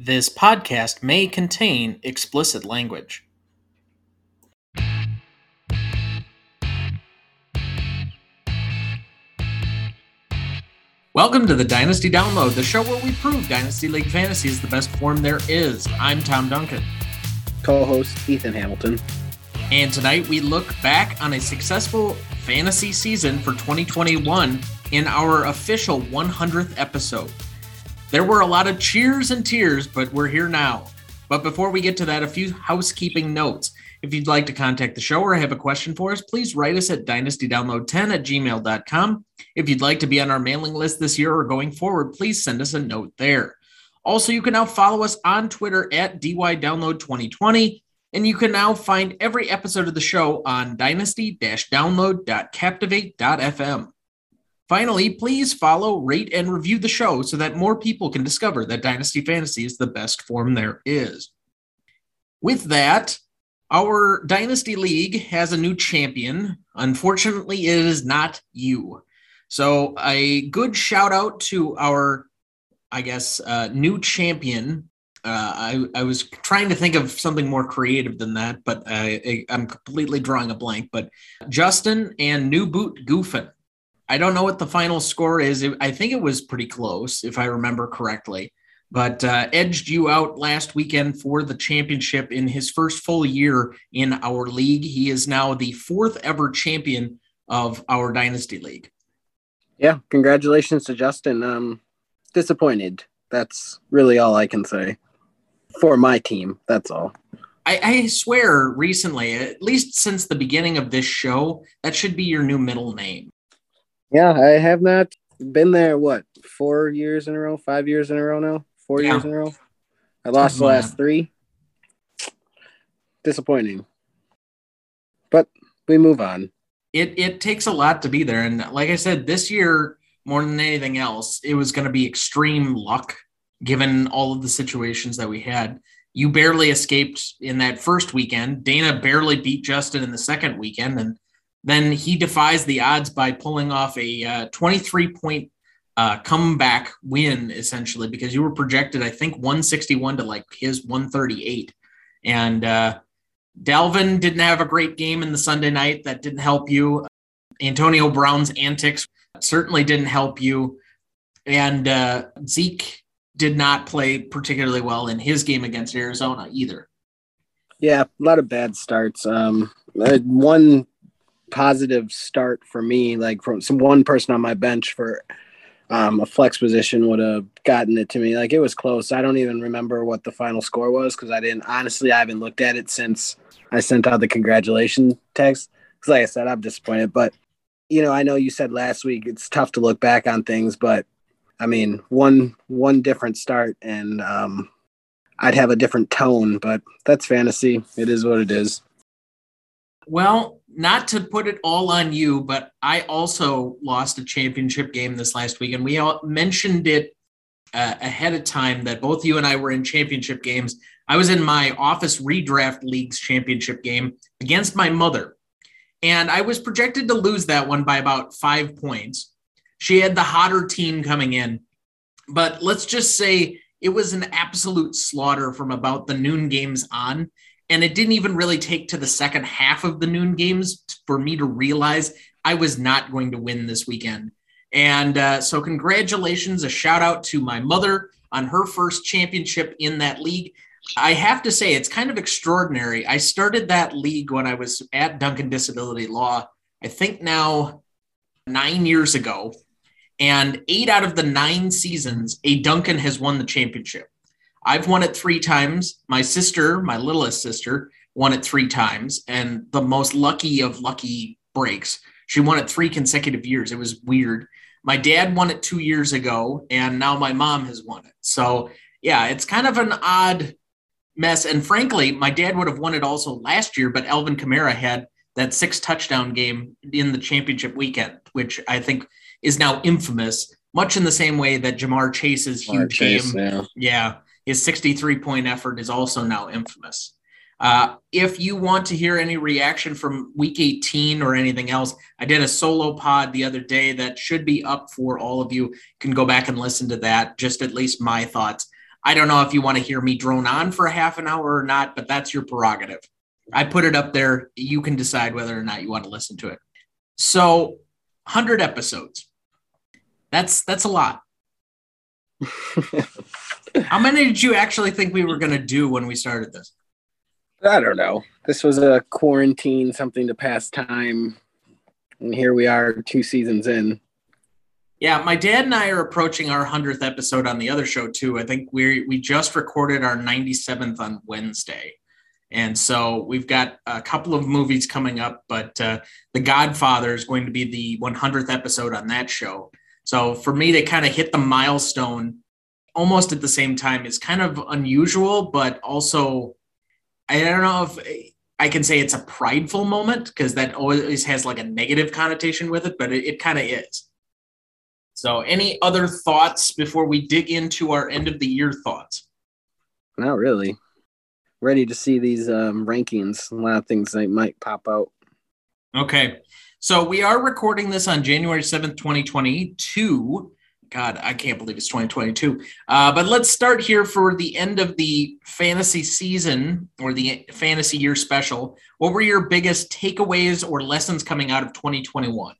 This podcast may contain explicit language. Welcome to the Dynasty Download, the show where we prove Dynasty League Fantasy is the best form there is. I'm Tom Duncan. Co host Ethan Hamilton. And tonight we look back on a successful fantasy season for 2021 in our official 100th episode. There were a lot of cheers and tears, but we're here now. But before we get to that, a few housekeeping notes. If you'd like to contact the show or have a question for us, please write us at dynastydownload10 at gmail.com. If you'd like to be on our mailing list this year or going forward, please send us a note there. Also, you can now follow us on Twitter at DYDownload2020, and you can now find every episode of the show on dynasty-download.captivate.fm. Finally, please follow, rate, and review the show so that more people can discover that Dynasty Fantasy is the best form there is. With that, our Dynasty League has a new champion. Unfortunately, it is not you. So, a good shout out to our, I guess, uh, new champion. Uh, I, I was trying to think of something more creative than that, but I, I'm completely drawing a blank. But Justin and New Boot Goofin I don't know what the final score is. I think it was pretty close, if I remember correctly. But uh, edged you out last weekend for the championship in his first full year in our league. He is now the fourth ever champion of our dynasty league. Yeah, congratulations to Justin. Um, disappointed. That's really all I can say for my team. That's all. I, I, swear, recently, at least since the beginning of this show, that should be your new middle name. Yeah, I have not been there. What four years in a row? Five years in a row now? Four yeah. years in a row. I lost the last three. Disappointing, but we move on. It it takes a lot to be there, and like I said, this year more than anything else, it was going to be extreme luck given all of the situations that we had. You barely escaped in that first weekend. Dana barely beat Justin in the second weekend, and then he defies the odds by pulling off a uh, 23 point uh, comeback win, essentially, because you were projected, I think, 161 to like his 138. And uh, Dalvin didn't have a great game in the Sunday night. That didn't help you. Antonio Brown's antics certainly didn't help you. And uh, Zeke did not play particularly well in his game against Arizona either. Yeah, a lot of bad starts. Um, one positive start for me, like from some one person on my bench for um, a flex position would have gotten it to me. Like it was close. I don't even remember what the final score was because I didn't honestly. I haven't looked at it since I sent out the congratulation text. Because like I said, I'm disappointed. But you know, I know you said last week it's tough to look back on things, but I mean, one one different start and um, I'd have a different tone. But that's fantasy. It is what it is. Well, not to put it all on you, but I also lost a championship game this last week, and we all mentioned it uh, ahead of time that both you and I were in championship games. I was in my office redraft leagues championship game against my mother, and I was projected to lose that one by about five points. She had the hotter team coming in, but let's just say it was an absolute slaughter from about the noon games on. And it didn't even really take to the second half of the noon games for me to realize I was not going to win this weekend. And uh, so, congratulations, a shout out to my mother on her first championship in that league. I have to say, it's kind of extraordinary. I started that league when I was at Duncan Disability Law, I think now nine years ago. And eight out of the nine seasons, a Duncan has won the championship. I've won it three times. My sister, my littlest sister, won it three times. And the most lucky of lucky breaks, she won it three consecutive years. It was weird. My dad won it two years ago, and now my mom has won it. So, yeah, it's kind of an odd mess. And frankly, my dad would have won it also last year, but Alvin Kamara had that six touchdown game in the championship weekend, which I think is now infamous, much in the same way that Ja'Marr Chase's huge Chase, game. Yeah. yeah his 63 point effort is also now infamous. Uh, if you want to hear any reaction from week 18 or anything else, I did a solo pod the other day that should be up for all of you. you can go back and listen to that, just at least my thoughts. I don't know if you want to hear me drone on for half an hour or not, but that's your prerogative. I put it up there. You can decide whether or not you want to listen to it. So, 100 episodes. That's that's a lot. How many did you actually think we were going to do when we started this? I don't know. This was a quarantine, something to pass time. And here we are, two seasons in. Yeah, my dad and I are approaching our 100th episode on the other show, too. I think we we just recorded our 97th on Wednesday. And so we've got a couple of movies coming up, but uh, The Godfather is going to be the 100th episode on that show. So for me to kind of hit the milestone almost at the same time is kind of unusual, but also I don't know if I can say it's a prideful moment because that always has like a negative connotation with it, but it, it kind of is. So, any other thoughts before we dig into our end of the year thoughts? Not really. Ready to see these um, rankings. A lot of things that might pop out. Okay. So, we are recording this on January 7th, 2022. God, I can't believe it's 2022. Uh, but let's start here for the end of the fantasy season or the fantasy year special. What were your biggest takeaways or lessons coming out of 2021?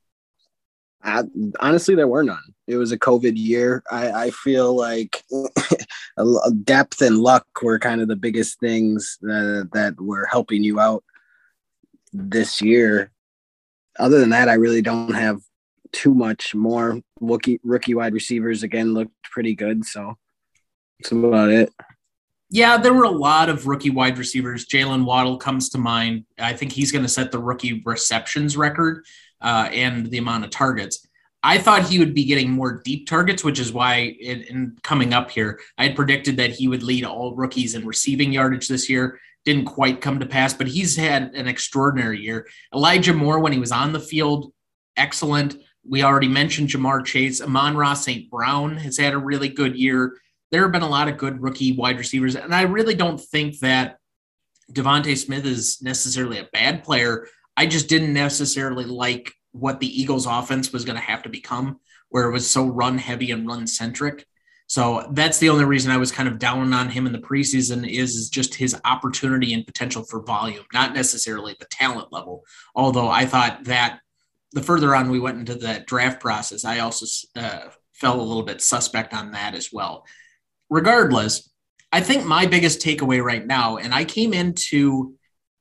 Uh, honestly, there were none. It was a COVID year. I, I feel like depth and luck were kind of the biggest things that, that were helping you out this year. Other than that, I really don't have too much more. Rookie rookie wide receivers again looked pretty good, so that's about it. Yeah, there were a lot of rookie wide receivers. Jalen Waddle comes to mind. I think he's going to set the rookie receptions record uh, and the amount of targets. I thought he would be getting more deep targets, which is why in, in coming up here, I had predicted that he would lead all rookies in receiving yardage this year. Didn't quite come to pass, but he's had an extraordinary year. Elijah Moore, when he was on the field, excellent. We already mentioned Ja'Marr Chase. Amon-Ra St. Brown has had a really good year. There have been a lot of good rookie wide receivers, and I really don't think that DeVonta Smith is necessarily a bad player. I just didn't necessarily like what the Eagles offense was going to have to become, where it was so run heavy and run centric. So that's the only reason I was kind of down on him in the preseason is, is just his opportunity and potential for volume, not necessarily the talent level. Although I thought that the further on we went into that draft process, I also uh, fell a little bit suspect on that as well. Regardless, I think my biggest takeaway right now, and I came into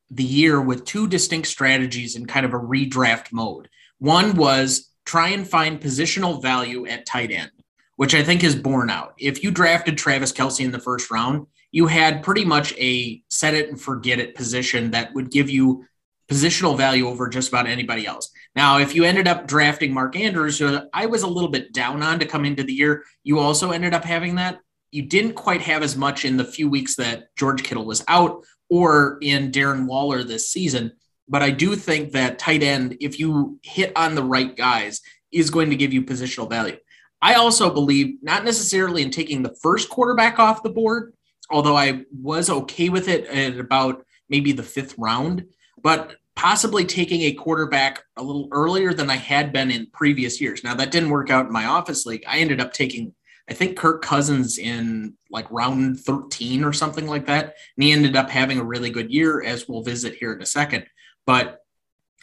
the year with two distinct strategies in kind of a redraft mode. One was try and find positional value at tight end, which I think is borne out. If you drafted Travis Kelce in the first round, you had pretty much a set it and forget it position that would give you positional value over just about anybody else. Now, if you ended up drafting Mark Andrews, who I was a little bit down on to come into the year, you also ended up having that. You didn't quite have as much in the few weeks that George Kittle was out or in Darren Waller this season. But I do think that tight end, if you hit on the right guys, is going to give you positional value. I also believe not necessarily in taking the first quarterback off the board, although I was okay with it at about maybe the fifth round but possibly taking a quarterback a little earlier than I had been in previous years. Now that didn't work out in my office league. I ended up taking I think Kirk Cousins in like round 13 or something like that. And he ended up having a really good year, as we'll visit here in a second. But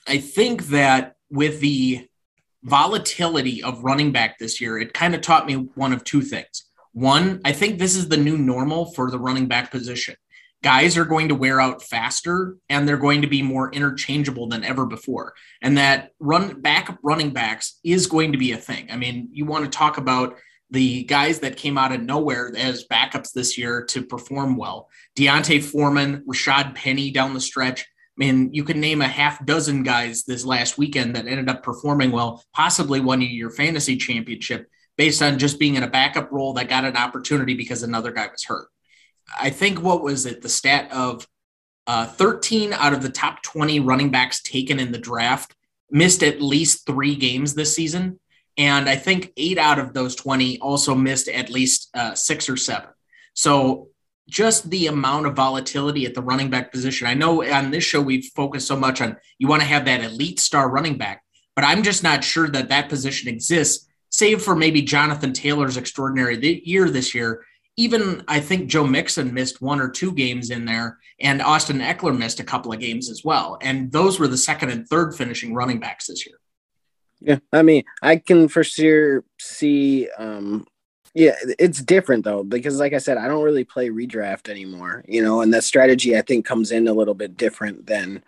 I think that with the volatility of running back this year, it kind of taught me one of two things. One, I think this is the new normal for the running back position guys are going to wear out faster and they're going to be more interchangeable than ever before. And that run back running backs is going to be a thing. I mean, you want to talk about the guys that came out of nowhere as backups this year to perform well. D'Onta Foreman, Rashad Penny down the stretch. I mean, you can name a half dozen guys this last weekend that ended up performing well, possibly won you your fantasy championship based on just being in a backup role that got an opportunity because another guy was hurt. I think what was it? The stat of uh, 13 out of the top 20 running backs taken in the draft missed at least three games this season. And I think eight out of those 20 also missed at least uh, six or seven. So just the amount of volatility at the running back position. I know on this show we've focused so much on you want to have that elite star running back, but I'm just not sure that that position exists, save for maybe Jonathan Taylor's extraordinary year this year even I think Joe Mixon missed one or two games in there, and Austin Ekeler missed a couple of games as well. And those were the second and third finishing running backs this year. Yeah, I mean, I can for sure see. Um, yeah, it's different though because, like I said, I don't really play redraft anymore. You know, and that strategy I think comes in a little bit different than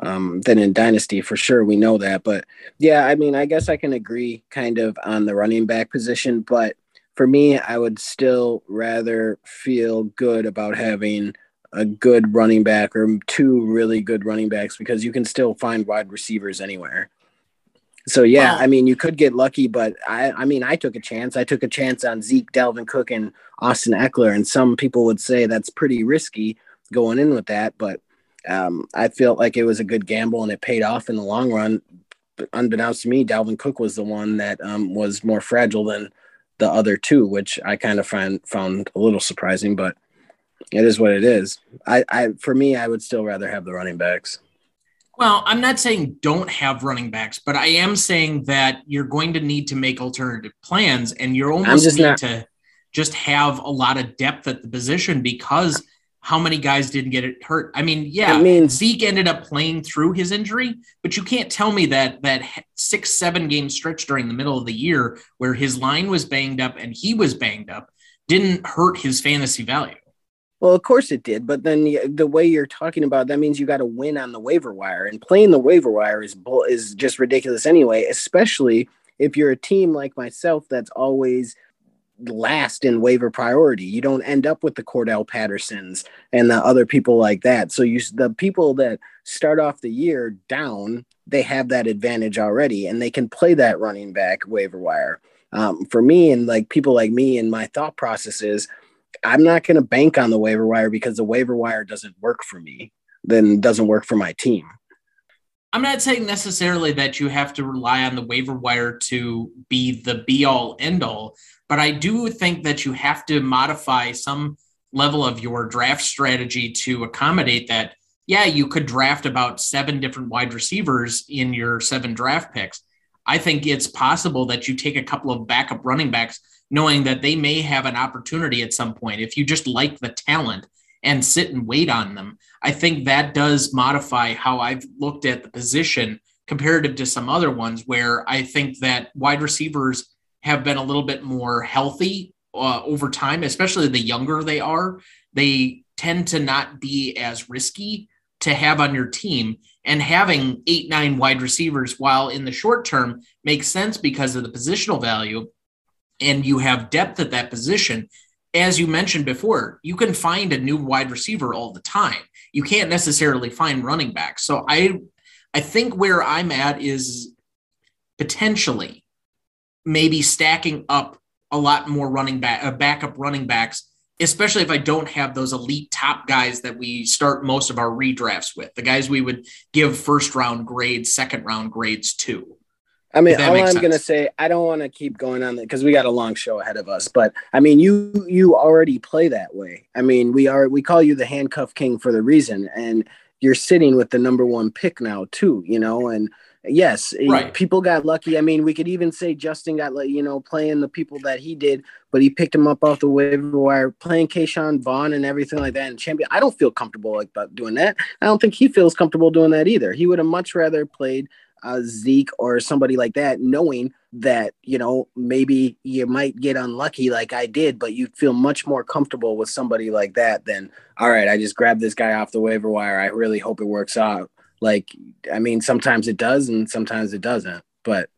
um, than in Dynasty for sure. We know that, but yeah, I mean, I guess I can agree kind of on the running back position, but for me, I would still rather feel good about having a good running back or two really good running backs because you can still find wide receivers anywhere. So yeah, wow. I mean, you could get lucky, but I, I mean, I took a chance. I took a chance on Zeke, Dalvin Cook, and Austin Ekeler, and some people would say that's pretty risky going in with that, but um, I felt like it was a good gamble and it paid off in the long run. But unbeknownst to me, Dalvin Cook was the one that um, was more fragile than the other two, which I kind of find found a little surprising, but it is what it is. I, I for me, I would still rather have the running backs. Well, I'm not saying don't have running backs, but I am saying that you're going to need to make alternative plans, and you're almost need not- to just have a lot of depth at the position because how many guys didn't get it hurt. I mean, yeah, I mean, Zeke ended up playing through his injury, but you can't tell me that that six, seven game stretch during the middle of the year where his line was banged up and he was banged up didn't hurt his fantasy value. Well, of course it did, but then the way you're talking about that means you got to win on the waiver wire, and playing the waiver wire is bull- is just ridiculous anyway. Especially if you're a team like myself that's always last in waiver priority. You don't end up with the Cordell Pattersons and the other people like that. So you the people that start off the year down, they have that advantage already, and they can play that running back waiver wire. Um, for me and like people like me and my thought process is, I'm not going to bank on the waiver wire because the waiver wire doesn't work for me. Then doesn't work for my team. I'm not saying necessarily that you have to rely on the waiver wire to be the be all end all, but I do think that you have to modify some level of your draft strategy to accommodate that. Yeah, you could draft about seven different wide receivers in your seven draft picks. I think it's possible that you take a couple of backup running backs, knowing that they may have an opportunity at some point. If you just like the talent and sit and wait on them, I think that does modify how I've looked at the position comparative to some other ones where I think that wide receivers have been a little bit more healthy uh, over time, especially the younger they are. They tend to not be as risky to have on your team. And having eight, nine wide receivers, while in the short term makes sense because of the positional value, and you have depth at that position. As you mentioned before, you can find a new wide receiver all the time. You can't necessarily find running backs. So I I think where I'm at is potentially maybe stacking up a lot more running back uh, backup running backs especially if I don't have those elite top guys that we start most of our redrafts with, the guys we would give first round grades, second round grades to. I mean, all I'm going to say, I don't want to keep going on that because we got a long show ahead of us. But I mean, you you already play that way. I mean, we are we call you the handcuff king for the reason, and you're sitting with the number one pick now too. You know, and yes, right. people got lucky. I mean, we could even say Justin got like you know playing the people that he did, but he picked him up off the waiver wire, playing Ke'Shawn Vaughn and everything like that. And champion, I don't feel comfortable like about doing that. I don't think he feels comfortable doing that either. He would have much rather played uh, Zeke or somebody like that, knowing that you know maybe you might get unlucky like I did, but you feel much more comfortable with somebody like that than all right. I just grabbed this guy off the waiver wire. I really hope it works out like, I mean, sometimes it does and sometimes it doesn't. But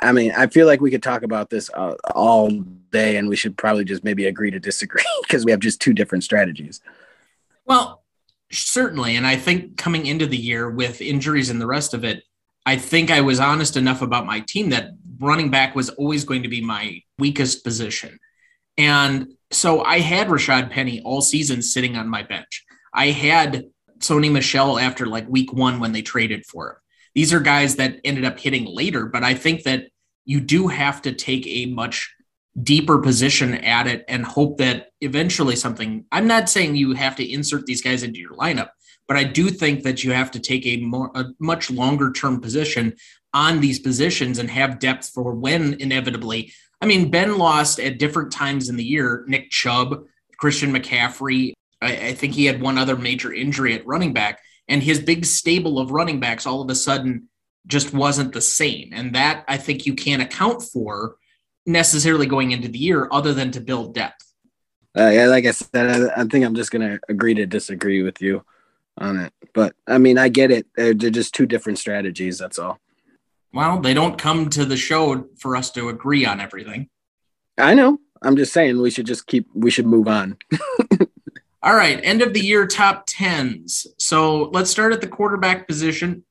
I mean, I feel like we could talk about this uh, all day and we should probably just maybe agree to disagree because we have just two different strategies. Well, certainly. And I think coming into the year with injuries and the rest of it, I think I was honest enough about my team that running back was always going to be my weakest position. And so I had Rashad Penny all season sitting on my bench. I had Sony Michel after like week one when they traded for him. These are guys that ended up hitting later, but I think that you do have to take a much deeper position at it and hope that eventually something. I'm not saying you have to insert these guys into your lineup, but I do think that you have to take a more a much longer term position on these positions and have depth for when inevitably. I mean, Ben lost at different times in the year. Nick Chubb, Christian McCaffrey. I, I think he had one other major injury at running back, and his big stable of running backs all of a sudden just wasn't the same. And that I think you can't account for necessarily going into the year other than to build depth. Uh, yeah, like I said, I, I think I'm just going to agree to disagree with you on it. But I mean, I get it. They're, they're just two different strategies. That's all. Well, they don't come to the show for us to agree on everything. I know. I'm just saying we should just keep, we should move on. all right. End of the year top tens. So let's start at the quarterback position.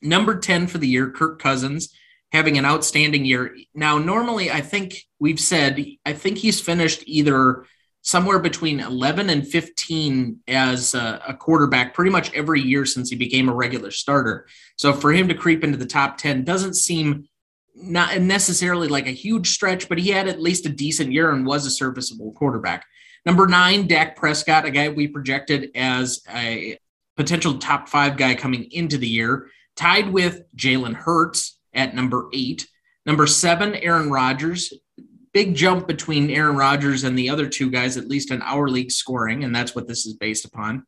Number 10 for the year, Kirk Cousins, having an outstanding year. Now, normally, I think we've said, I think he's finished either somewhere between 11 and 15 as a, a, quarterback pretty much every year since he became a regular starter. So for him to creep into the top 10 doesn't seem not necessarily like a huge stretch, but he had at least a decent year and was a serviceable quarterback. Number nine, Dak Prescott, a guy we projected as a potential top five guy coming into the year, tied with Jalen Hurts at number eight. Number seven, Aaron Rodgers, big jump between Aaron Rodgers and the other two guys, at least in our league scoring, and that's what this is based upon.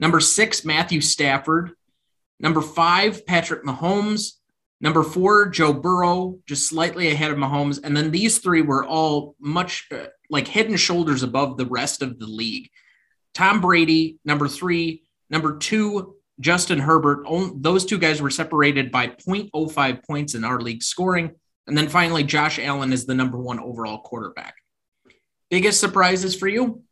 Number six, Matthew Stafford. Number five, Patrick Mahomes. Number four, Joe Burrow, just slightly ahead of Mahomes. And then these three were all much uh, like head and shoulders above the rest of the league. Tom Brady, number three. Number two, Justin Herbert. Those two guys were separated by 0.05 points in our league scoring. And then finally, Josh Allen is the number one overall quarterback. Biggest surprises for you?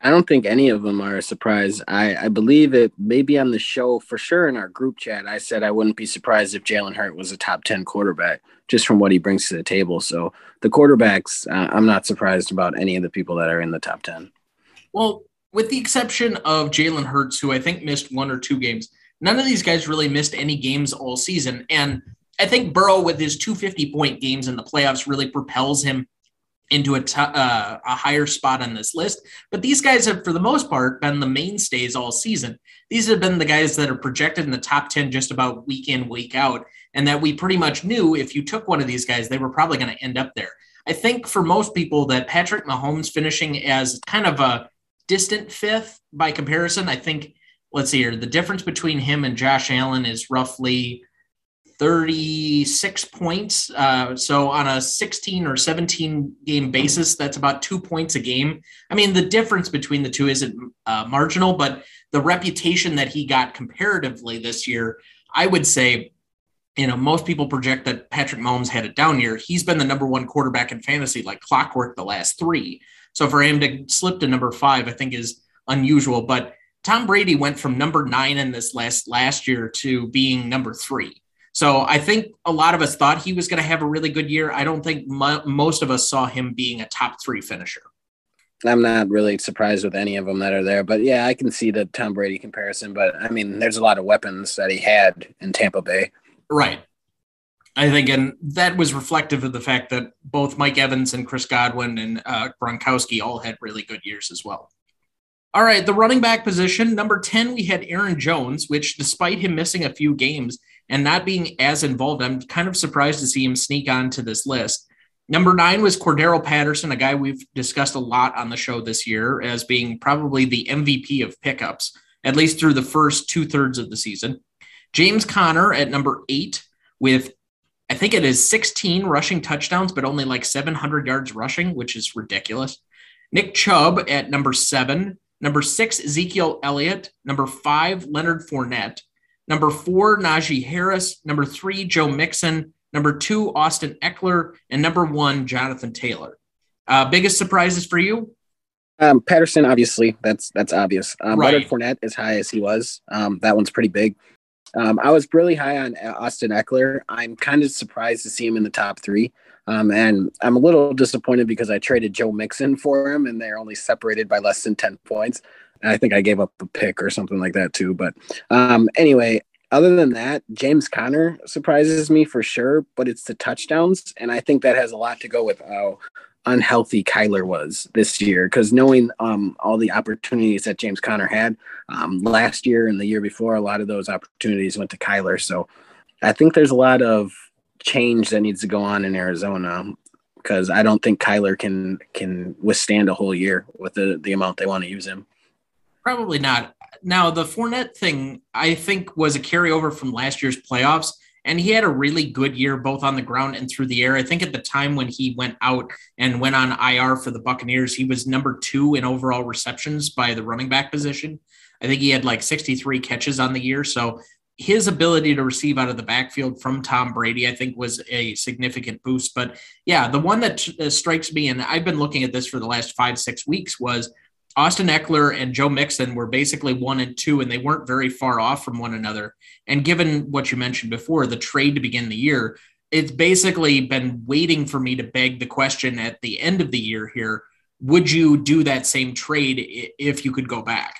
I don't think any of them are a surprise. I, I believe it maybe on the show for sure in our group chat. I said I wouldn't be surprised if Jalen Hurt was a top 10 quarterback just from what he brings to the table. So the quarterbacks, uh, I'm not surprised about any of the people that are in the top 10. Well, with the exception of Jalen Hurts, who I think missed one or two games, none of these guys really missed any games all season. And I think Burrow, with his 250 point games in the playoffs, really propels him into a, t- uh, a higher spot on this list. But these guys have, for the most part, been the mainstays all season. These have been the guys that are projected in the top 10 just about week in, week out, and that we pretty much knew if you took one of these guys, they were probably going to end up there. I think for most people that Patrick Mahomes finishing as kind of a distant fifth by comparison, I think, let's see here, the difference between him and Josh Allen is roughly 36 points. Uh, so on a 16 or 17 game basis, that's about two points a game. I mean, the difference between the two isn't uh, marginal, but the reputation that he got comparatively this year, I would say, you know, most people project that Patrick Mahomes had a down year. He's been the number one quarterback in fantasy like clockwork the last three. So for him to slip to number five, I think is unusual. But Tom Brady went from number nine in this last last year to being number three. So I think a lot of us thought he was going to have a really good year. I don't think most of us saw him being a top three finisher. I'm not really surprised with any of them that are there, but yeah, I can see the Tom Brady comparison. But I mean, there's a lot of weapons that he had in Tampa Bay. Right. I think, and that was reflective of the fact that both Mike Evans and Chris Godwin and uh, Gronkowski all had really good years as well. All right, the running back position, number 10, we had Aaron Jones, which despite him missing a few games, and not being as involved, I'm kind of surprised to see him sneak onto this list. Number nine was Cordarrelle Patterson, a guy we've discussed a lot on the show this year as being probably the MVP of pickups, at least through the first two thirds of the season. James Conner at number eight with, I think it is 16 rushing touchdowns, but only like 700 yards rushing, which is ridiculous. Nick Chubb at number seven. Number six, Ezekiel Elliott. Number five, Leonard Fournette. Number four, Najee Harris. Number three, Joe Mixon. Number two, Austin Ekeler. And number one, Jonathan Taylor. Uh, biggest surprises for you? Um, Patterson, obviously, that's that's obvious. Um, right. Leonard Fournette, as high as he was, um, that one's pretty big. Um, I was really high on Austin Ekeler. I'm kind of surprised to see him in the top three. Um, and I'm a little disappointed because I traded Joe Mixon for him and they're only separated by less than 10 points. I think I gave up a pick or something like that too. But um, anyway, other than that, James Conner surprises me for sure, but it's the touchdowns. And I think that has a lot to go with how unhealthy Kyler was this year. Because knowing um, all the opportunities that James Conner had um, last year and the year before, a lot of those opportunities went to Kyler. So I think there's a lot of change that needs to go on in Arizona because I don't think Kyler can can withstand a whole year with the the amount they want to use him. Probably not. Now the Fournette thing, I think, was a carryover from last year's playoffs, and he had a really good year both on the ground and through the air. I think at the time when he went out and went on IR for the Buccaneers, he was number two in overall receptions by the running back position. I think he had like 63 catches on the year. So his ability to receive out of the backfield from Tom Brady, I think, was a significant boost. But yeah, the one that uh, strikes me, and I've been looking at this for the last five, six weeks, was Austin Ekeler and Joe Mixon were basically one and two, and they weren't very far off from one another. And given what you mentioned before, the trade to begin the year, it's basically been waiting for me to beg the question at the end of the year here would you do that same trade if you could go back?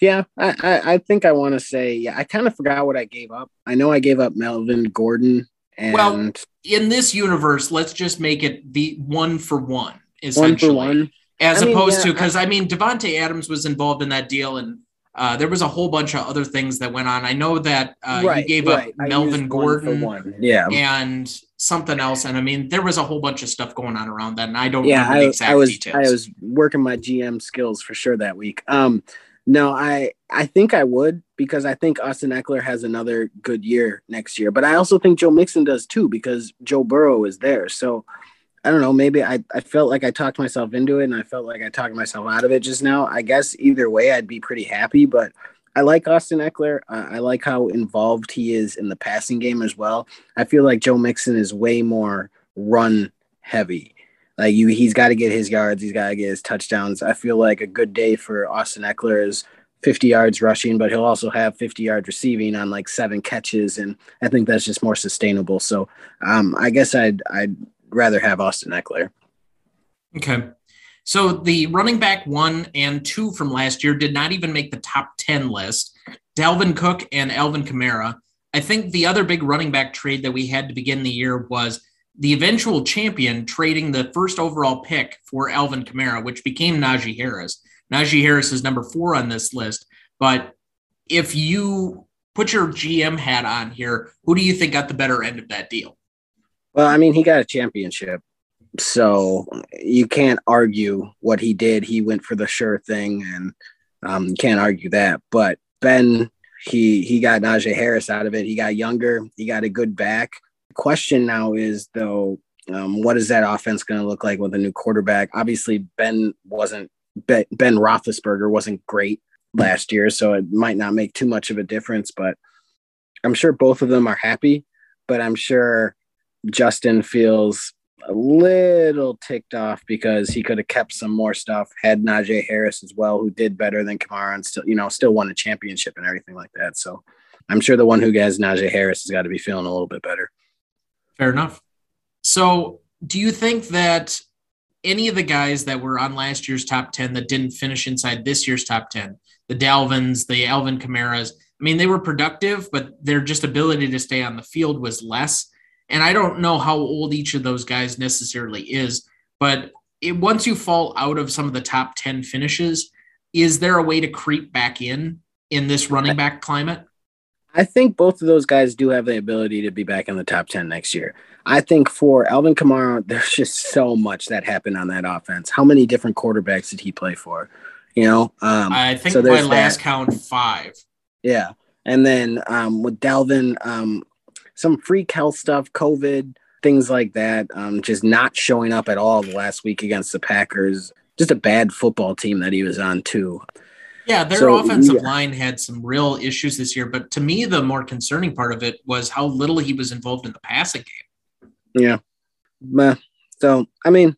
Yeah, I, I, I think I want to say, yeah, I kind of forgot what I gave up. I know I gave up Melvin Gordon. And well, in this universe, let's just make it the one for one, essentially. One for one. As I opposed yeah, to, because I, I mean, Davante Adams was involved in that deal, and uh, there was a whole bunch of other things that went on. I know that uh, right, you gave right. up Melvin Gordon, one yeah, and something else, and I mean, there was a whole bunch of stuff going on around that, and I don't yeah, I, I, was details. I was working my GM skills for sure that week. Um, no, I I think I would because I think Austin Ekeler has another good year next year. But I also think Joe Mixon does too because Joe Burrow is there. So I don't know. Maybe I, I felt like I talked myself into it and I felt like I talked myself out of it just now. I guess either way, I'd be pretty happy. But I like Austin Ekeler. I like how involved he is in the passing game as well. I feel like Joe Mixon is way more run heavy. Like you, he's got to get his yards. He's got to get his touchdowns. I feel like a good day for Austin Ekeler is 50 yards rushing, but he'll also have 50 yards receiving on like seven catches, and I think that's just more sustainable. So um, I guess I'd I'd rather have Austin Ekeler. Okay. So the running back one and two from last year did not even make the top 10 list. Dalvin Cook and Alvin Kamara. I think the other big running back trade that we had to begin the year was the eventual champion trading the first overall pick for Alvin Kamara, which became Najee Harris. Najee Harris is number four on this list. But if you put your GM hat on here, who do you think got the better end of that deal? Well, I mean, he got a championship. So you can't argue what he did. He went for the sure thing, and um, can't argue that. But Ben, he he got Najee Harris out of it. He got younger. He got a good back question now is though, um, what is that offense going to look like with a new quarterback? Obviously, Ben wasn't Ben, ben Roethlisberger wasn't great last year, so it might not make too much of a difference. But I'm sure both of them are happy. But I'm sure Justin feels a little ticked off because he could have kept some more stuff. Had Najee Harris as well, who did better than Kamara and still, you know, still won a championship and everything like that. So I'm sure the one who has Najee Harris has got to be feeling a little bit better. Fair enough. So, do you think that any of the guys that were on last year's top 10 that didn't finish inside this year's top 10, the Dalvins, the Alvin Kamaras, I mean, they were productive, but their just ability to stay on the field was less. And I don't know how old each of those guys necessarily is, but it, once you fall out of some of the top 10 finishes, is there a way to creep back in in this running back climate? I think both of those guys do have the ability to be back in the top 10 next year. I think for Alvin Kamara, there's just so much that happened on that offense. How many different quarterbacks did he play for? You know, um, I think so my last that. count five. Yeah. And then um, with Dalvin, um, some freak health stuff, COVID, things like that, um, just not showing up at all the last week against the Packers. Just a bad football team that he was on, too. Yeah, their so, offensive yeah. line had some real issues this year, but to me, the more concerning part of it was how little he was involved in the passing game. Yeah. So, I mean,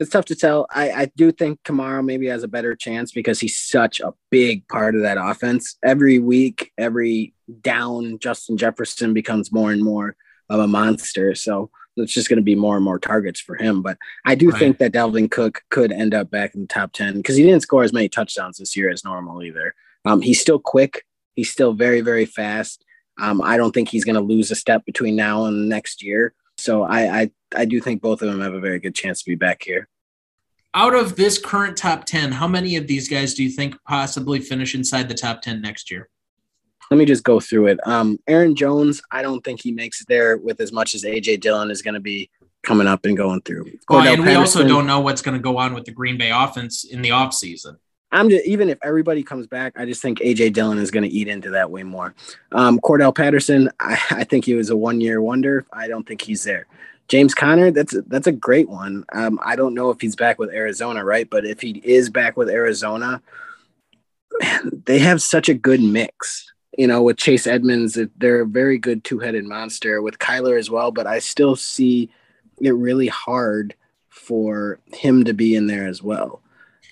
it's tough to tell. I, I do think Kamara maybe has a better chance because he's such a big part of that offense. Every week, every down, Justin Jefferson becomes more and more of a monster. So, it's just going to be more and more targets for him. But I do right. think that Dalvin Cook could end up back in the top 10 because he didn't score as many touchdowns this year as normal either. Um, he's still quick. He's still very, very fast. Um, I don't think he's going to lose a step between now and next year. So I, I, I do think both of them have a very good chance to be back here. Out of this current top 10, how many of these guys do you think possibly finish inside the top 10 next year? let me just go through it. Um, Aaron Jones, I don't think he makes it there with as much as AJ Dillon is going to be coming up and going through. Well, and we also don't know what's going to go on with the Green Bay offense in the offseason. I'm just even if everybody comes back, I just think AJ Dillon is going to eat into that way more. Um, Cordarrelle Patterson, I, I think he was a one year wonder. I don't think he's there. James Conner, that's that's a great one. Um, I don't know if he's back with Arizona, right? But if he is back with Arizona, man, they have such a good mix. You know, with Chase Edmonds, they're a very good two-headed monster with Kyler as well. But I still see it really hard for him to be in there as well.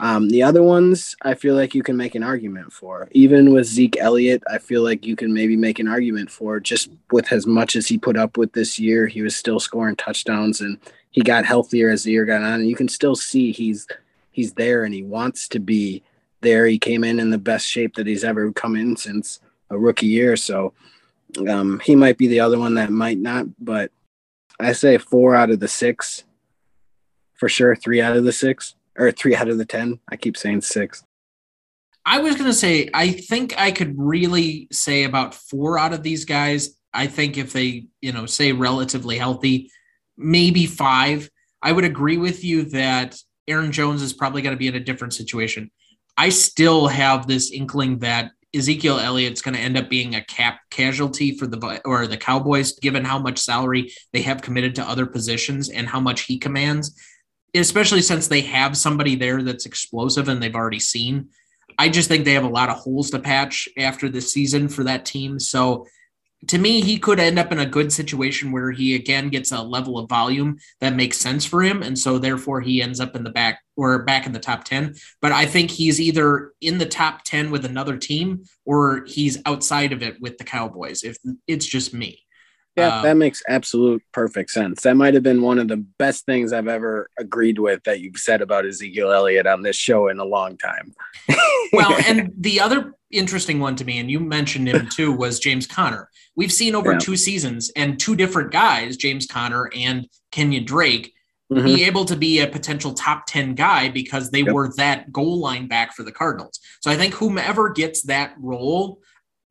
Um, the other ones, I feel like you can make an argument for. Even with Zeke Elliott, I feel like you can maybe make an argument for just with as much as he put up with this year, he was still scoring touchdowns and he got healthier as the year got on. And you can still see he's he's there and he wants to be there. He came in in the best shape that he's ever come in since a rookie year. So um, he might be the other one that might not, but I say four out of the six for sure. Three out of the six or three out of the 10. I keep saying six. I was going to say, I think I could really say about four out of these guys. I think if they, you know, say relatively healthy, maybe five. I would agree with you that Aaron Jones is probably going to be in a different situation. I still have this inkling that Ezekiel Elliott's going to end up being a cap casualty for the or the Cowboys, given how much salary they have committed to other positions and how much he commands especially since they have somebody there that's explosive and they've already seen. I just think they have a lot of holes to patch after this season for that team. So to me, he could end up in a good situation where he again gets a level of volume that makes sense for him. And so therefore he ends up in the back or back in the top 10. But I think he's either in the top 10 with another team or he's outside of it with the Cowboys, if it's just me. Yeah, um, that makes absolute perfect sense. That might have been one of the best things I've ever agreed with that you've said about Ezekiel Elliott on this show in a long time. well, and the other interesting one to me, and you mentioned him too, was James Conner. We've seen over yeah. two seasons and two different guys, James Conner and Kenya Drake, mm-hmm. be able to be a potential top 10 guy because they yep. were that goal line back for the Cardinals. So I think whomever gets that role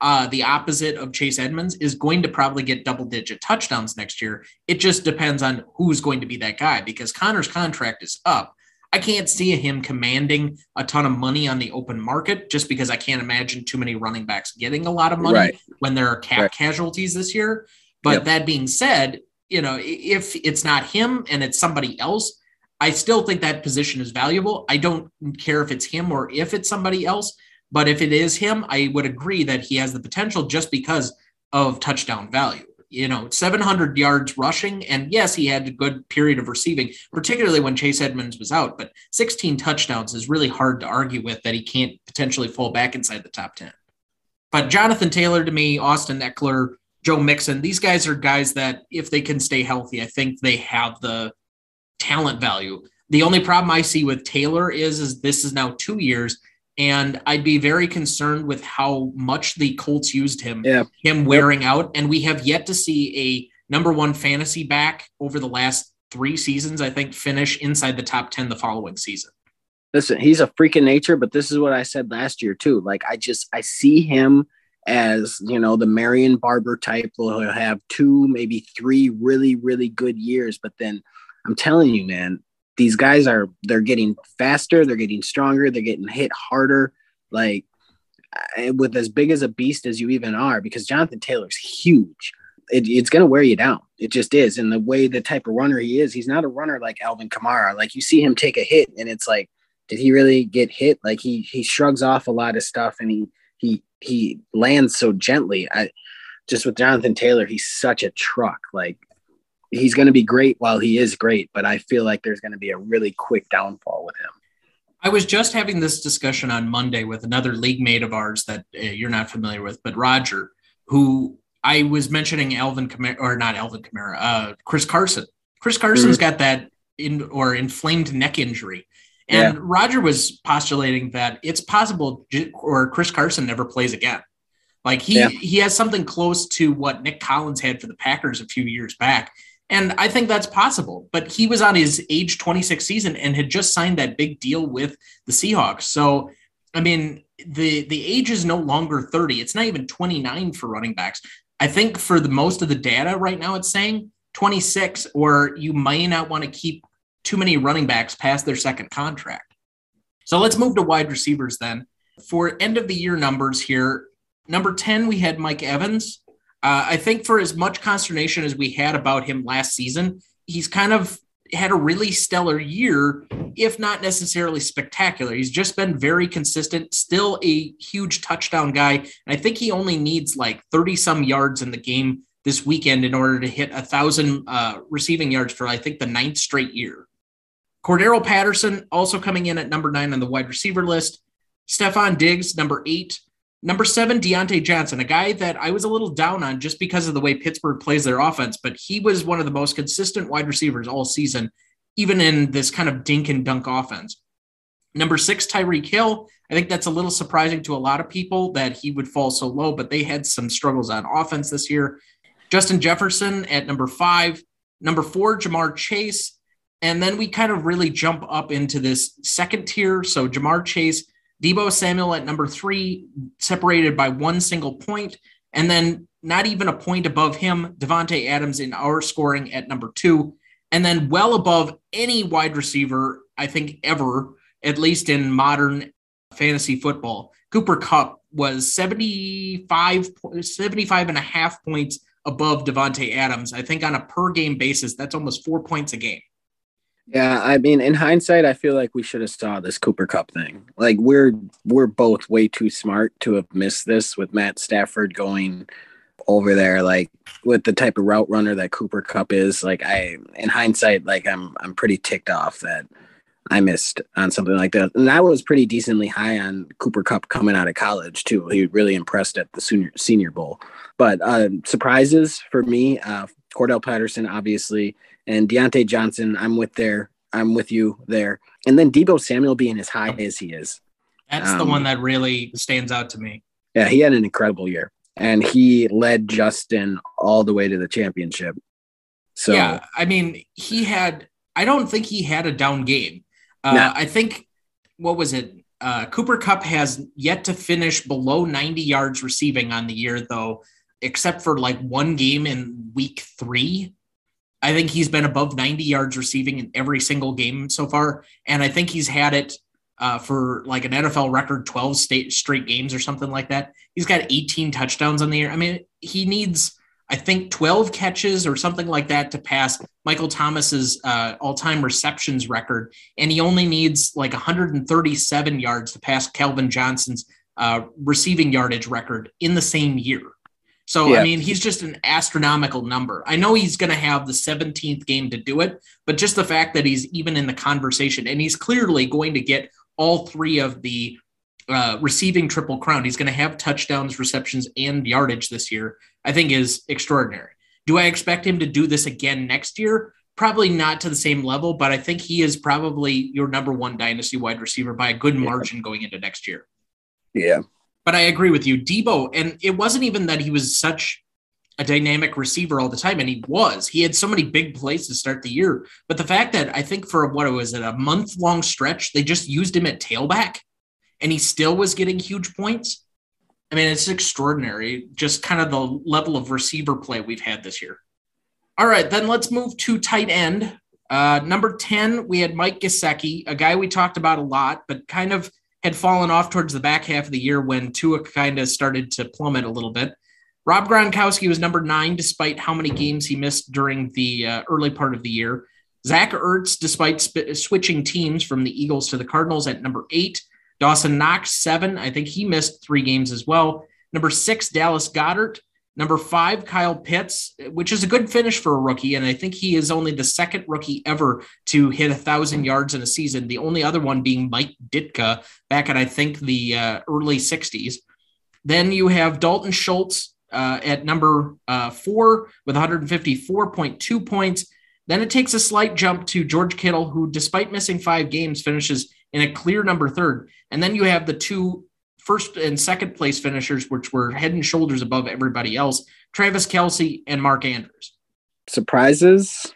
uh, the opposite of Chase Edmonds, is going to probably get double digit touchdowns next year. It just depends on who's going to be that guy because Conner's contract is up. I can't see him commanding a ton of money on the open market just because I can't imagine too many running backs getting a lot of money right. when there are cap right. casualties this year. But yep. that being said, you know, if it's not him and it's somebody else, I still think that position is valuable. I don't care if it's him or if it's somebody else. But if it is him, I would agree that he has the potential just because of touchdown value. You know, 700 yards rushing, and yes, he had a good period of receiving, particularly when Chase Edmonds was out. But 16 touchdowns is really hard to argue with that he can't potentially fall back inside the top 10. But Jonathan Taylor to me, Austin Ekeler, Joe Mixon, these guys are guys that if they can stay healthy, I think they have the talent value. The only problem I see with Taylor is, is this is now two years and I'd be very concerned with how much the Colts used him, yeah. him wearing yep. out. And we have yet to see a number one fantasy back over the last three seasons, I think, finish inside the top 10 the following season. Listen, he's a freak of nature, but this is what I said last year too. Like I just I see him as you know the Marion Barber type. Will have two, maybe three really, really good years, but then I'm telling you, man, these guys are they're getting faster, they're getting stronger, they're getting hit harder. Like eh, with as big as a beast as you even are, because Jonathan Taylor's huge. It, it's going to wear you down. It just is. And the way the type of runner he is, he's not a runner like Alvin Kamara. Like you see him take a hit, and it's like, did he really get hit? Like he he shrugs off a lot of stuff, and he he he lands so gently. I just with Jonathan Taylor, he's such a truck. Like he's going to be great while he is great, but I feel like there's going to be a really quick downfall with him. I was just having this discussion on Monday with another league mate of ours that uh, you're not familiar with, but Roger, who I was mentioning Alvin Kamara, or not Alvin Kamara, uh, Chris Carson. Chris Carson's mm-hmm. got that in or inflamed neck injury. And yeah. Roger was postulating that it's possible or Chris Carson never plays again. Like he yeah. he has something close to what Nick Collins had for the Packers a few years back. And I think that's possible. But he was on his age 26 season and had just signed that big deal with the Seahawks. So, I mean, the the age is no longer 30. It's not even 29 for running backs. I think for the most of the data right now, it's saying 26, or you may not want to keep too many running backs past their second contract. So let's move to wide receivers then. For end of the year numbers here, number 10, we had Mike Evans. Uh, I think for as much consternation as we had about him last season, he's kind of had a really stellar year, if not necessarily spectacular. He's just been very consistent, still a huge touchdown guy. And I think he only needs like 30 some yards in the game this weekend in order to hit a thousand uh, receiving yards for, I think, the ninth straight year. Cordarrelle Patterson also coming in at number nine on the wide receiver list. Stefon Diggs, number eight. Number seven, Diontae Johnson, a guy that I was a little down on just because of the way Pittsburgh plays their offense, but he was one of the most consistent wide receivers all season, even in this kind of dink and dunk offense. Number six, Tyreek Hill. I think that's a little surprising to a lot of people that he would fall so low, but they had some struggles on offense this year. Justin Jefferson at number five. Number four, Ja'Marr Chase. And then we kind of really jump up into this second tier. So Ja'Marr Chase, Deebo Samuel at number three, separated by one single point, and then not even a point above him, Davante Adams in our scoring at number two, and then well above any wide receiver I think ever, at least in modern fantasy football. Cooper Kupp was 75, 75 and a half points above Davante Adams. I think on a per game basis, that's almost four points a game. Yeah, I mean, in hindsight, I feel like we should have saw this Cooper Kupp thing. Like we're we're both way too smart to have missed this with Matt Stafford going over there, like with the type of route runner that Cooper Kupp is. Like I, in hindsight, like I'm I'm pretty ticked off that I missed on something like that. And I was pretty decently high on Cooper Kupp coming out of college too. He really impressed at the senior Senior Bowl. But uh, surprises for me, uh, Cordarrelle Patterson, obviously, and Diontae Johnson. I'm with there. I'm with you there. And then Deebo Samuel being as high as he is. That's um, the one that really stands out to me. Yeah, he had an incredible year, and he led Justin all the way to the championship. So yeah, I mean, he had. I don't think he had a down game. Uh, no. I think what was it? Uh, Cooper Kupp has yet to finish below 90 yards receiving on the year, though except for like one game in week three. I think he's been above 90 yards receiving in every single game so far. And I think he's had it uh, for like an NFL record 12 state straight games or something like that. He's got 18 touchdowns on the year. I mean, he needs, I think, 12 catches or something like that to pass Michael Thomas's uh, all time receptions record. And he only needs like 137 yards to pass Calvin Johnson's uh, receiving yardage record in the same year. So, yeah. I mean, he's just an astronomical number. I know he's going to have the 17th game to do it, but just the fact that he's even in the conversation and he's clearly going to get all three of the uh, receiving triple crown, he's going to have touchdowns, receptions, and yardage this year, I think is extraordinary. Do I expect him to do this again next year? Probably not to the same level, but I think he is probably your number one dynasty wide receiver by a good margin going into next year. Yeah. But I agree with you, Deebo, and it wasn't even that he was such a dynamic receiver all the time, and he was. He had so many big plays to start the year. But the fact that I think for what it was it, a month long stretch, they just used him at tailback, and he still was getting huge points. I mean, it's extraordinary, just kind of the level of receiver play we've had this year. All right, then let's move to tight end. Uh, number 10, we had Mike Gesicki, a guy we talked about a lot, but kind of had fallen off towards the back half of the year when Tua kind of started to plummet a little bit. Rob Gronkowski was number nine, despite how many games he missed during the uh, early part of the year. Zach Ertz, despite sp- switching teams from the Eagles to the Cardinals at number eight. Dawson Knox, seven. I think he missed three games as well. Number six, Dallas Goedert. Number five, Kyle Pitts, which is a good finish for a rookie. And I think he is only the second rookie ever to hit a thousand yards in a season. The only other one being Mike Ditka back in, I think, the uh, early 60s. Then you have Dalton Schultz uh, at number uh, four with 154.2 points. Then it takes a slight jump to George Kittle, who, despite missing five games, finishes in a clear number third. And then you have the two first and second place finishers, which were head and shoulders above everybody else Travis Kelce and Mark Andrews. Surprises?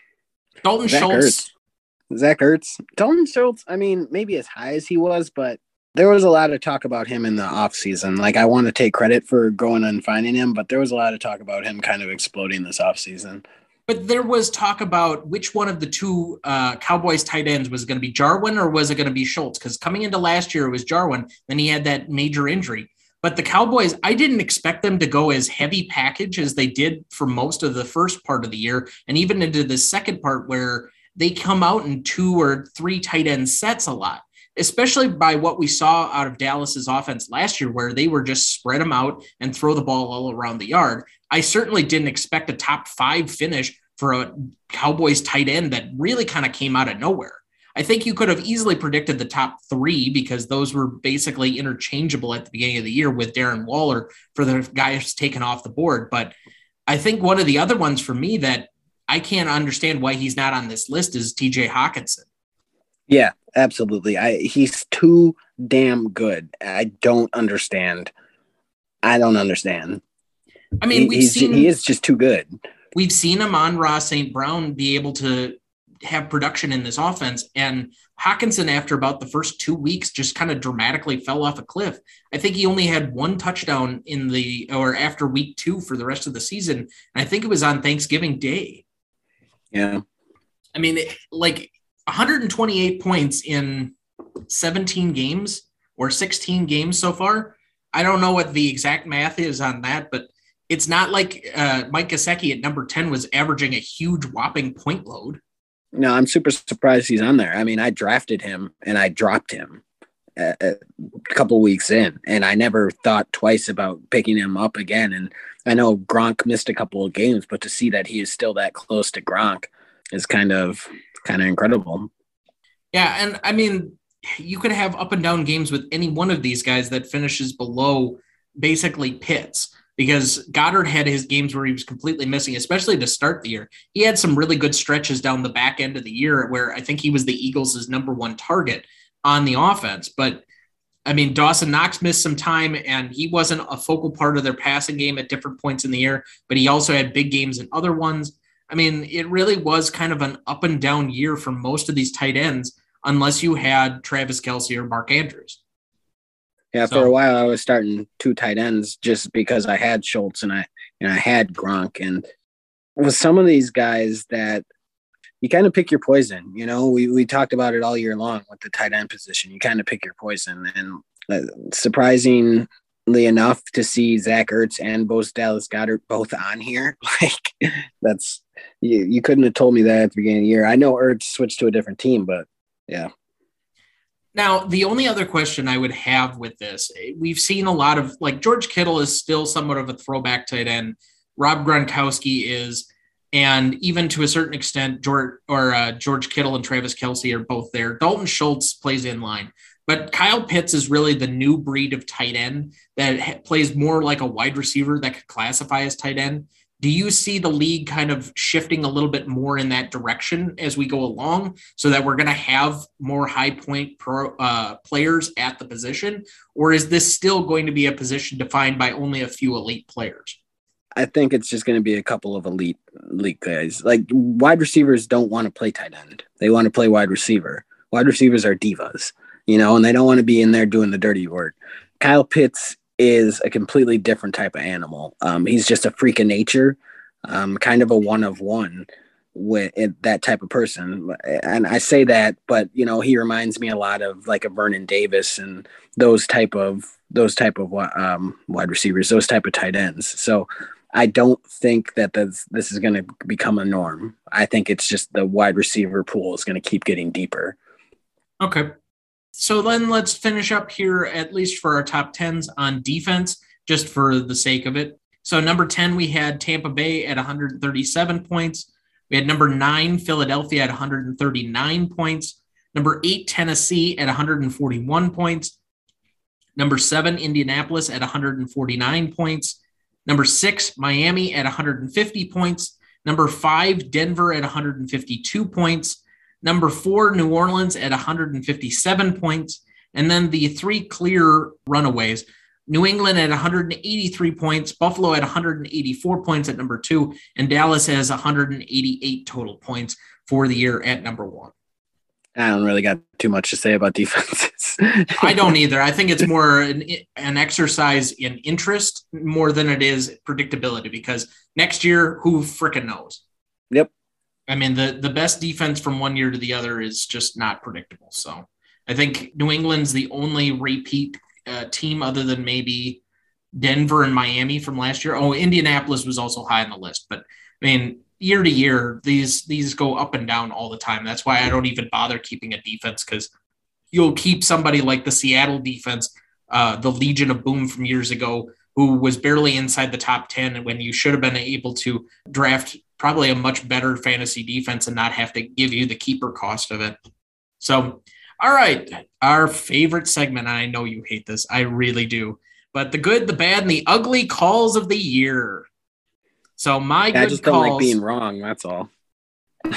Dalton Zach Schultz. Ertz. Zach Ertz. Dalton Schultz, I mean, maybe as high as he was, but there was a lot of talk about him in the offseason. Like, I want to take credit for going and finding him, but there was a lot of talk about him kind of exploding this offseason. But there was talk about which one of the two uh, Cowboys tight ends was going to be Jarwin or was it going to be Schultz? Because coming into last year, it was Jarwin. Then he had that major injury. But the Cowboys, I didn't expect them to go as heavy package as they did for most of the first part of the year and even into the second part where they come out in two or three tight end sets a lot especially by what we saw out of Dallas's offense last year, where they were just spread them out and throw the ball all around the yard. I certainly didn't expect a top five finish for a Cowboys tight end that really kind of came out of nowhere. I think you could have easily predicted the top three because those were basically interchangeable at the beginning of the year with Darren Waller for the guys taken off the board. But I think one of the other ones for me that I can't understand why he's not on this list is TJ Hockenson. Yeah, absolutely. I he's too damn good. I don't understand. I don't understand. I mean, he, seen, he is just too good. We've seen Amon-Ra St. Brown be able to have production in this offense, and Hockenson, after about the first two weeks, just kind of dramatically fell off a cliff. I think he only had one touchdown in the or after week two for the rest of the season, and I think it was on Thanksgiving Day. Yeah, I mean, like 128 points in 17 games or 16 games so far. I don't know what the exact math is on that, but it's not like uh, Mike Gesicki at number 10 was averaging a huge whopping point load. No, I'm super surprised he's on there. I mean, I drafted him and I dropped him a, a couple weeks in, and I never thought twice about picking him up again. And I know Gronk missed a couple of games, but to see that he is still that close to Gronk is kind of kind of incredible. Yeah, and I mean, you could have up and down games with any one of these guys that finishes below basically Pitts because Goedert had his games where he was completely missing, especially to start the year. He had some really good stretches down the back end of the year where I think he was the Eagles' number one target on the offense. But I mean, Dawson Knox missed some time and he wasn't a focal part of their passing game at different points in the year, but he also had big games in other ones. I mean, it really was kind of an up and down year for most of these tight ends, unless you had Travis Kelce or Mark Andrews. Yeah, so, for a while I was starting two tight ends just because I had Schultz and I and I had Gronk and with some of these guys that you kind of pick your poison. You know, we we talked about it all year long with the tight end position. You kind of pick your poison, and uh, surprising enough to see Zach Ertz and both Dallas Goedert both on here. Like that's you, you couldn't have told me that at the beginning of the year. I know Ertz switched to a different team, but yeah. Now, the only other question I would have with this, we've seen a lot of like George Kittle is still somewhat of a throwback tight end. Rob Gronkowski is, and even to a certain extent, George or uh, George Kittle and Travis Kelce are both there. Dalton Schultz plays in line. But Kyle Pitts is really the new breed of tight end that plays more like a wide receiver that could classify as tight end. Do you see the league kind of shifting a little bit more in that direction as we go along so that we're going to have more high point pro, uh, players at the position? Or is this still going to be a position defined by only a few elite players? I think it's just going to be a couple of elite elite guys. Like wide receivers don't want to play tight end; they want to play wide receiver. Wide receivers are divas you know, and they don't want to be in there doing the dirty work. Kyle Pitts is a completely different type of animal. Um, he's just a freak of nature, um, kind of a one of one with that type of person. And I say that, but you know, he reminds me a lot of like a Vernon Davis and those type of those type of um, wide receivers, those type of tight ends. So I don't think that this, this is going to become a norm. I think it's just the wide receiver pool is going to keep getting deeper. Okay so then let's finish up here, at least for our top tens on defense, just for the sake of it. So number 10, we had Tampa Bay at 137 points. We had number nine, Philadelphia at 139 points. Number eight, Tennessee at 141 points. Number seven, Indianapolis at 149 points. Number six, Miami at 150 points. Number five, Denver at 152 points. Number four, New Orleans at 157 points. And then the three clear runaways New England at 183 points, Buffalo at 184 points at number two, and Dallas has 188 total points for the year at number one. I don't really got too much to say about defenses. I don't either. I think it's more an, an exercise in interest more than it is predictability because next year, who freaking knows? Yep. I mean, the the best defense from one year to the other is just not predictable. So I think New England's the only repeat uh, team other than maybe Denver and Miami from last year. Oh, Indianapolis was also high on the list, but I mean, year to year, these these go up and down all the time. That's why I don't even bother keeping a defense because you'll keep somebody like the Seattle defense, uh, the Legion of Boom from years ago, who was barely inside the top 10 and when you should have been able to draft probably a much better fantasy defense and not have to give you the keeper cost of it. So, all right, our favorite segment. I know you hate this. I really do. But the good, the bad, and the ugly calls of the year. So my yeah, good I just calls, don't like being wrong. That's all.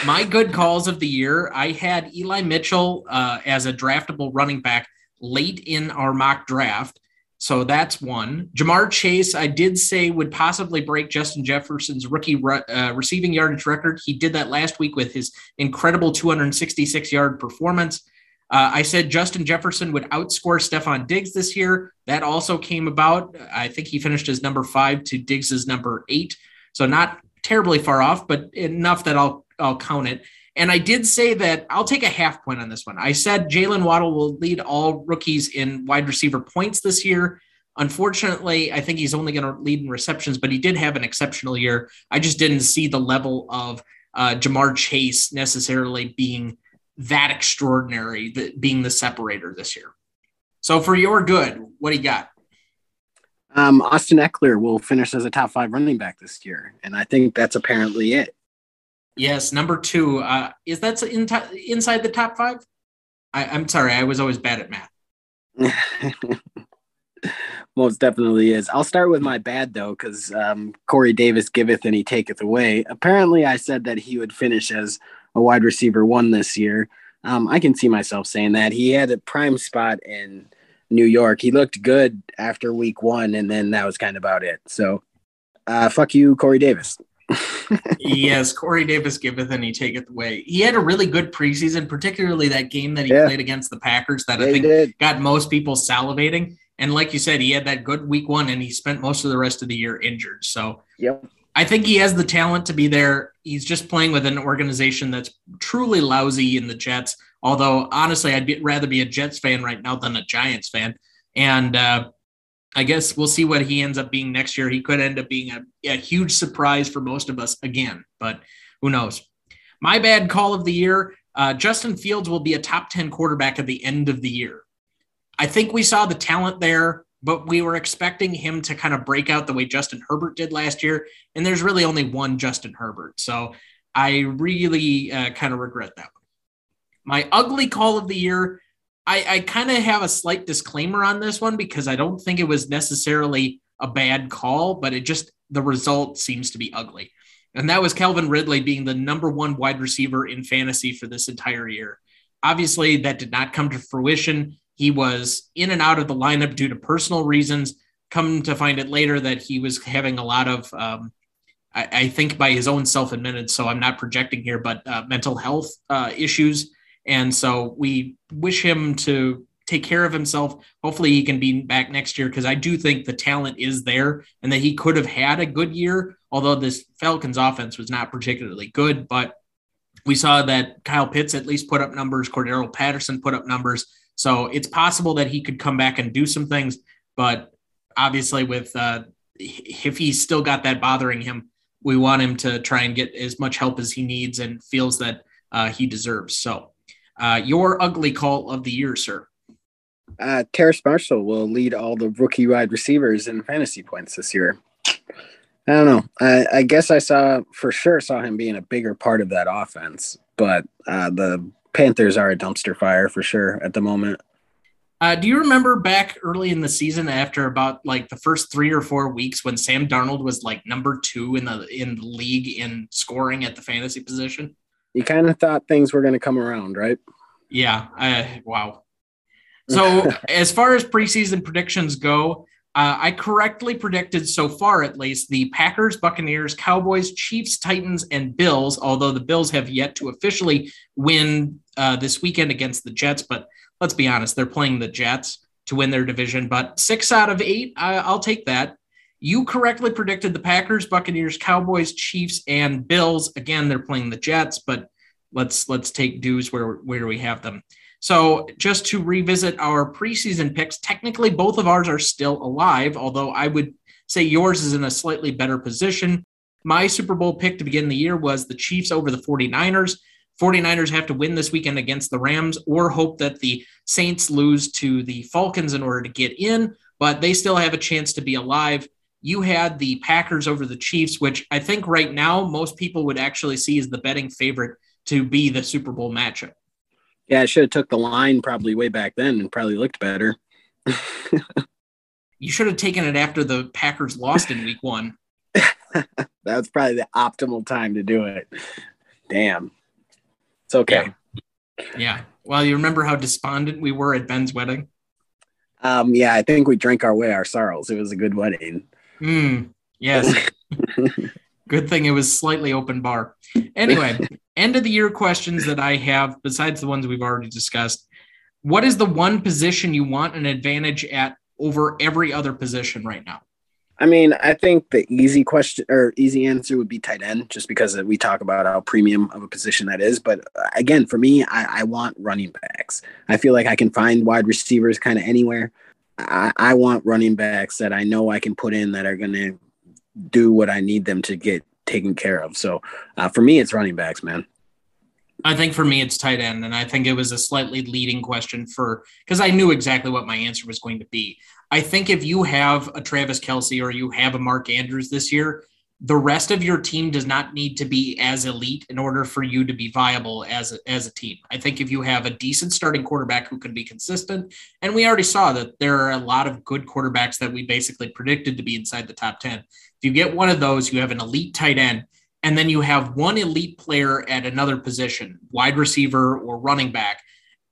my good calls of the year. I had Eli Mitchell uh, as a draftable running back late in our mock draft. So that's one. Ja'Marr Chase, I did say would possibly break Justin Jefferson's rookie uh, receiving yardage record. He did that last week with his incredible 266 yard performance. Uh, I said Justin Jefferson would outscore Stefon Diggs this year. That also came about. I think he finished as number five to Diggs's number eight. So not terribly far off, but enough that I'll I'll count it. And I did say that I'll take a half point on this one. I said Jaylen Waddle will lead all rookies in wide receiver points this year. Unfortunately, I think he's only going to lead in receptions, but he did have an exceptional year. I just didn't see the level of uh, Ja'Marr Chase necessarily being that extraordinary, that being the separator this year. So for your good, what do you got? Um, Austin Ekeler will finish as a top five running back this year, and I think that's apparently it. Yes, number two. Uh, is that in t- inside the top five? I, I'm sorry, I was always bad at math. Most definitely is. I'll start with my bad though, because um, Corey Davis giveth and he taketh away. Apparently, I said that he would finish as a wide receiver one this year. Um, I can see myself saying that. He had a prime spot in New York. He looked good after week one, and then that was kind of about it. So, uh, fuck you, Corey Davis yes, Corey Davis giveth and he taketh away. He had a really good preseason, particularly that game that he yeah. played against the Packers that yeah, I think got most people salivating. And like you said, he had that good week one and he spent most of the rest of the year injured. So yep. I think he has the talent to be there. He's just playing with an organization that's truly lousy in the Jets. Although honestly, I'd be, rather be a Jets fan right now than a Giants fan. And uh, I guess we'll see what he ends up being next year. He could end up being a, a huge surprise for most of us again, but who knows? My bad call of the year. Uh, Justin Fields will be a top 10 quarterback at the end of the year. I think we saw the talent there, but we were expecting him to kind of break out the way Justin Herbert did last year. And there's really only one Justin Herbert. So I really uh, kind of regret that one. My ugly call of the year I, I kind of have a slight disclaimer on this one because I don't think it was necessarily a bad call, but it just the result seems to be ugly. And that was Calvin Ridley being the number one wide receiver in fantasy for this entire year. Obviously, that did not come to fruition. He was in and out of the lineup due to personal reasons. Come to find it later that he was having a lot of, um, I, I, think, by his own self admitted, so I'm not projecting here, but uh, mental health uh, issues and so we wish him to take care of himself. Hopefully he can be back next year because I do think the talent is there and that he could have had a good year, although this Falcons offense was not particularly good. But we saw that Kyle Pitts at least put up numbers, Cordarrelle Patterson put up numbers. So it's possible that he could come back and do some things. But obviously, with uh, if he's still got that bothering him, we want him to try and get as much help as he needs and feels that uh, he deserves. So uh, your ugly call of the year, sir. Uh, Terrace Marshall will lead all the rookie wide receivers in fantasy points this year. I don't know. I, I, guess I saw for sure saw him being a bigger part of that offense, but uh, the Panthers are a dumpster fire for sure at the moment. Uh, do you remember back early in the season after about like the first three or four weeks when Sam Darnold was like number two in the in the league in scoring at the fantasy position? You kind of thought things were going to come around, right? Yeah. Uh, wow. So, as far as preseason predictions go, uh, I correctly predicted so far, at least, the Packers, Buccaneers, Cowboys, Chiefs, Titans, and Bills, although the Bills have yet to officially win uh, this weekend against the Jets. But let's be honest, they're playing the Jets to win their division. But six out of eight, I, I'll take that. You correctly predicted the Packers, Buccaneers, Cowboys, Chiefs, and Bills. Again, they're playing the Jets, but let's let's take dues where where we have them. So just to revisit our preseason picks, technically both of ours are still alive, although I would say yours is in a slightly better position. My Super Bowl pick to begin the year was the Chiefs over the 49ers. 49ers have to win this weekend against the Rams or hope that the Saints lose to the Falcons in order to get in, but they still have a chance to be alive. You had the Packers over the Chiefs, which I think right now most people would actually see as the betting favorite to be the Super Bowl matchup. Yeah, I should have took the line probably way back then and probably looked better. you should have taken it after the Packers lost in week one. that was probably the optimal time to do it. Damn. It's okay. Yeah. yeah. Well, you remember how despondent we were at Ben's wedding? Um, yeah, I think we drank our way our sorrows. It was a good wedding. Mm, yes. good thing it was slightly open bar. Anyway, end of the year questions that I have, besides the ones we've already discussed. What is the one position you want an advantage at over every other position right now? I mean, I think the easy question or easy answer would be tight end, just because we talk about how premium of a position that is. But uh, again, for me, I, I want running backs. I feel like I can find wide receivers kind of anywhere. I, I want running backs that I know I can put in that are going to do what I need them to get taken care of. So uh, for me, it's running backs, man. I think for me, it's tight end. And I think it was a slightly leading question for because I knew exactly what my answer was going to be. I think if you have a Travis Kelce or you have a Mark Andrews this year, the rest of your team does not need to be as elite in order for you to be viable as a, as a team. I think if you have a decent starting quarterback who can be consistent, and we already saw that there are a lot of good quarterbacks that we basically predicted to be inside the top 10. If you get one of those, you have an elite tight end, and then you have one elite player at another position, wide receiver or running back.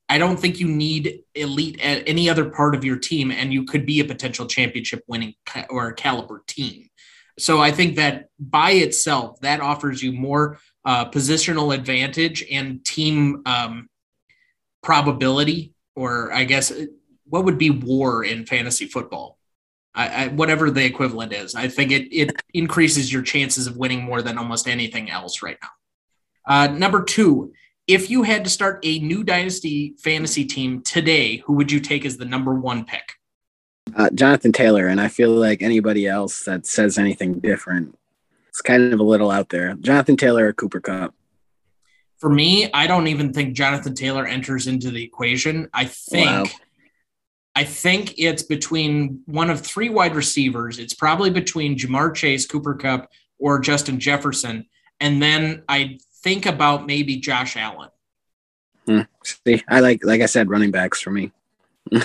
I don't think you need elite at any other part of your team, and you could be a potential championship winning or caliber team. So I think that by itself, that offers you more uh, positional advantage and team um, probability, or I guess what would be war in fantasy football? I, I, whatever the equivalent is. I think it, it increases your chances of winning more than almost anything else right now. Uh, number two, if you had to start a new dynasty fantasy team today, who would you take as the number one pick? Uh, Jonathan Taylor, and I feel like anybody else that says anything different, it's kind of a little out there. Jonathan Taylor or Cooper Kupp? For me, I don't even think Jonathan Taylor enters into the equation. I think wow. I think it's between one of three wide receivers. It's probably between Ja'Marr Chase, Cooper Kupp, or Justin Jefferson. And then I think about maybe Josh Allen. Hmm. See, I like like I said, running backs for me.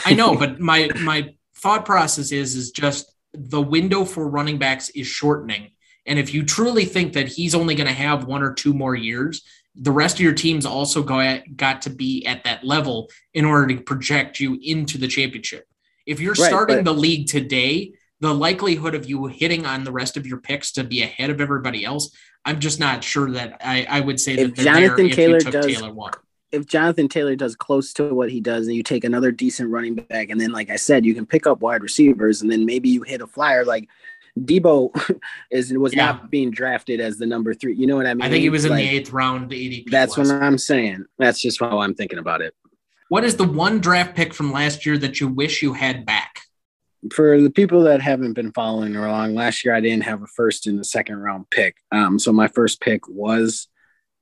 I know, but my my thought process is is just the window for running backs is shortening. And if you truly think that he's only going to have one or two more years, the rest of your teams also got, got to be at that level in order to project you into the championship. If you're right, starting but- the league today, the likelihood of you hitting on the rest of your picks to be ahead of everybody else, I'm just not sure that I, I would say that. if that Jonathan Taylor does, Taylor one if Jonathan Taylor does close to what he does and you take another decent running back, and then like I said, you can pick up wide receivers, and then maybe you hit a flyer like Deebo is was yeah. not being drafted as the number three. You know what I mean? I think he was in like, the eighth round ADP. That's what I'm saying. That's just how I'm thinking about it. What is the one draft pick from last year that you wish you had back? For the people that haven't been following along, last year I didn't have a first and a second round pick. Um, so my first pick was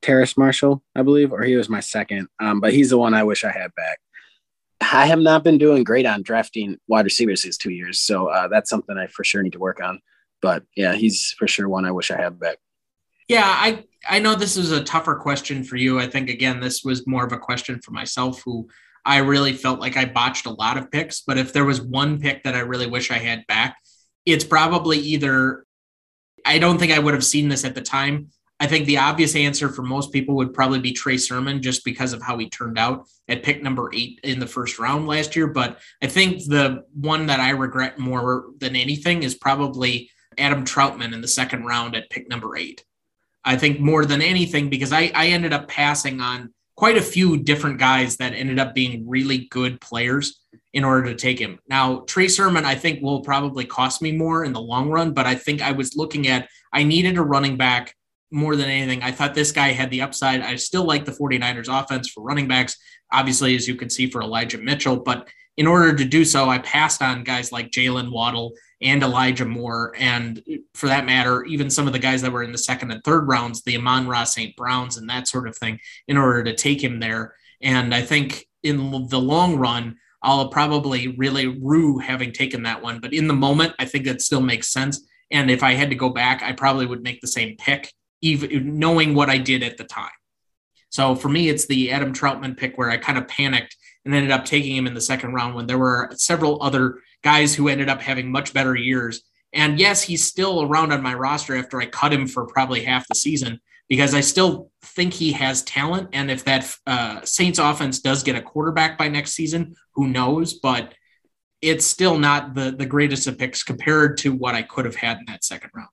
Terrace Marshall, I believe, or he was my second. Um, but he's the one I wish I had back. I have not been doing great on drafting wide receivers these two years, so uh, that's something I for sure need to work on. But yeah, he's for sure one I wish I had back. Yeah, I I know this is a tougher question for you. I think again, this was more of a question for myself, who I really felt like I botched a lot of picks. But if there was one pick that I really wish I had back, it's probably either. I don't think I would have seen this at the time, I think the obvious answer for most people would probably be Trey Sermon just because of how he turned out at pick number eight in the first round last year. But I think the one that I regret more than anything is probably Adam Trautman in the second round at pick number eight. I think more than anything because I, I ended up passing on quite a few different guys that ended up being really good players in order to take him. Now, Trey Sermon, I think, will probably cost me more in the long run, but I think I was looking at, I needed a running back more than anything. I thought this guy had the upside. I still like the 49ers offense for running backs, obviously, as you can see for Elijah Mitchell, but in order to do so, I passed on guys like Jaylen Waddle and Elijah Moore, and for that matter, even some of the guys that were in the second and third rounds, the Amon-Ra St. Browns and that sort of thing, in order to take him there. And I think in the long run, I'll probably really rue having taken that one. But in the moment, I think that still makes sense. And if I had to go back, I probably would make the same pick, even knowing what I did at the time. So for me, it's the Adam Trautman pick where I kind of panicked and ended up taking him in the second round when there were several other guys who ended up having much better years. And yes, he's still around on my roster after I cut him for probably half the season because I still think he has talent. And if that uh, Saints offense does get a quarterback by next season, who knows? But it's still not the, the greatest of picks compared to what I could have had in that second round.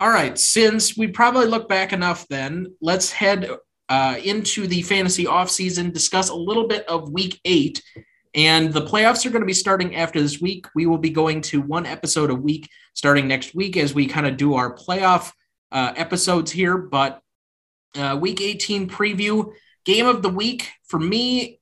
All right, since we probably look back enough, then let's head uh, into the fantasy offseason, discuss a little bit of week eight. And the playoffs are going to be starting after this week. We will be going to one episode a week starting next week as we kind of do our playoff uh, episodes here. But uh, week 18 preview game of the week for me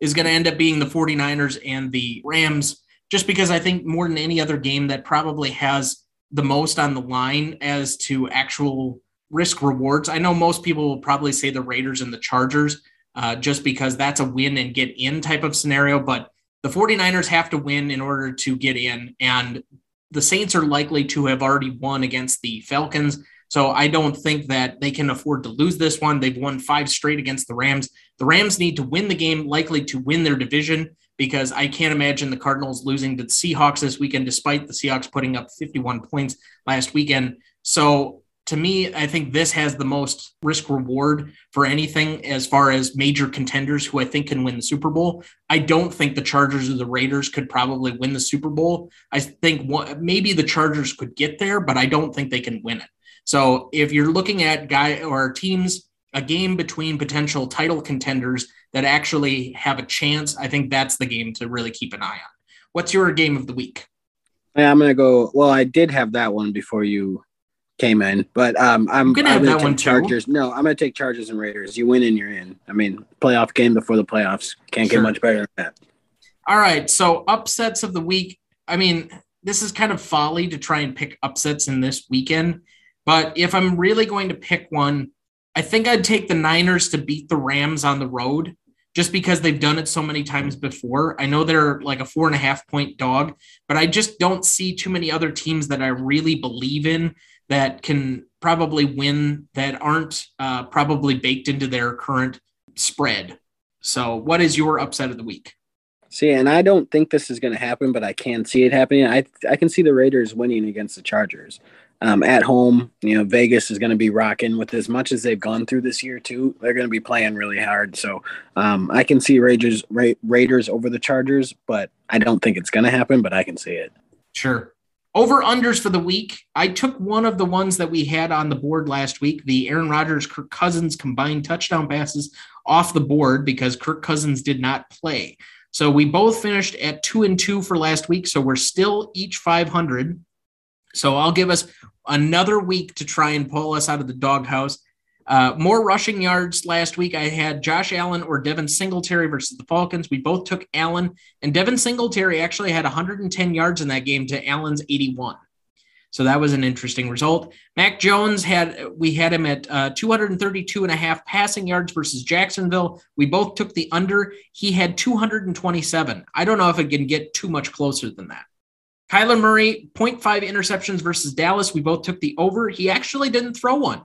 is going to end up being the 49ers and the Rams, just because I think more than any other game that probably has the most on the line as to actual risk rewards. I know most people will probably say the Raiders and the Chargers uh, just because that's a win and get in type of scenario, but the 49ers have to win in order to get in. And the Saints are likely to have already won against the Falcons. So I don't think that they can afford to lose this one. They've won five straight against the Rams. The Rams need to win the game, likely to win their division, because I can't imagine the Cardinals losing to the Seahawks this weekend, despite the Seahawks putting up 51 points last weekend. So to me, I think this has the most risk reward for anything as far as major contenders who I think can win the Super Bowl. I don't think the Chargers or the Raiders could probably win the Super Bowl. I think maybe the Chargers could get there, but I don't think they can win it. So if you're looking at guy or teams, a game between potential title contenders that actually have a chance, I think that's the game to really keep an eye on. What's your game of the week? Yeah, I'm gonna go. Well, I did have that one before you came in. But um, I'm gonna have I'm gonna that one Chargers. Too. No, I'm gonna take Chargers and Raiders. You win and you're in. I mean, playoff game before the playoffs can't sure. get much better than that. All right, so upsets of the week. I mean, this is kind of folly to try and pick upsets in this weekend. But if I'm really going to pick one, I think I'd take the Niners to beat the Rams on the road just because they've done it so many times before. I know they're like a four and a half point dog, but I just don't see too many other teams that I really believe in that can probably win that aren't uh, probably baked into their current spread. So, what is your upset of the week? See, and I don't think this is going to happen, but I can see it happening. I I can see the Raiders winning against the Chargers um, at home. You know, Vegas is going to be rocking with as much as they've gone through this year too. They're going to be playing really hard. So um, I can see Raiders Ra- Raiders over the Chargers, but I don't think it's going to happen. But I can see it. Sure. Over unders for the week. I took one of the ones that we had on the board last week, the Aaron Rodgers Kirk Cousins combined touchdown passes off the board because Kirk Cousins did not play. So we both finished at two and two for last week. So we're still each 500. So I'll give us another week to try and pull us out of the doghouse. Uh, more rushing yards last week. I had Josh Allen or Devin Singletary versus the Falcons. We both took Allen, and Devin Singletary actually had 110 yards in that game to Allen's 81. So that was an interesting result. Mac Jones had we had him at uh, 232 and a half passing yards versus Jacksonville. We both took the under. He had 227. I don't know if it can get too much closer than that. Kyler Murray, 0.5 interceptions versus Dallas. We both took the over. He actually didn't throw one.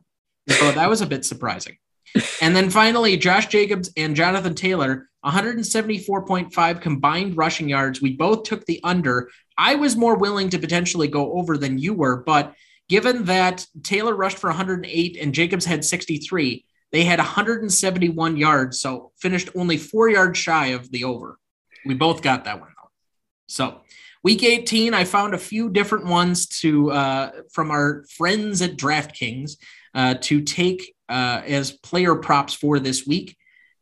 So that was a bit surprising. And then finally, Josh Jacobs and Jonathan Taylor, 174.5 combined rushing yards. We both took the under. I was more willing to potentially go over than you were, but given that Taylor rushed for 108 and Jacobs had 63, they had 171 yards, so finished only four yards shy of the over. We both got that one though. So week 18, I found a few different ones to uh, from our friends at DraftKings uh, to take uh, as player props for this week.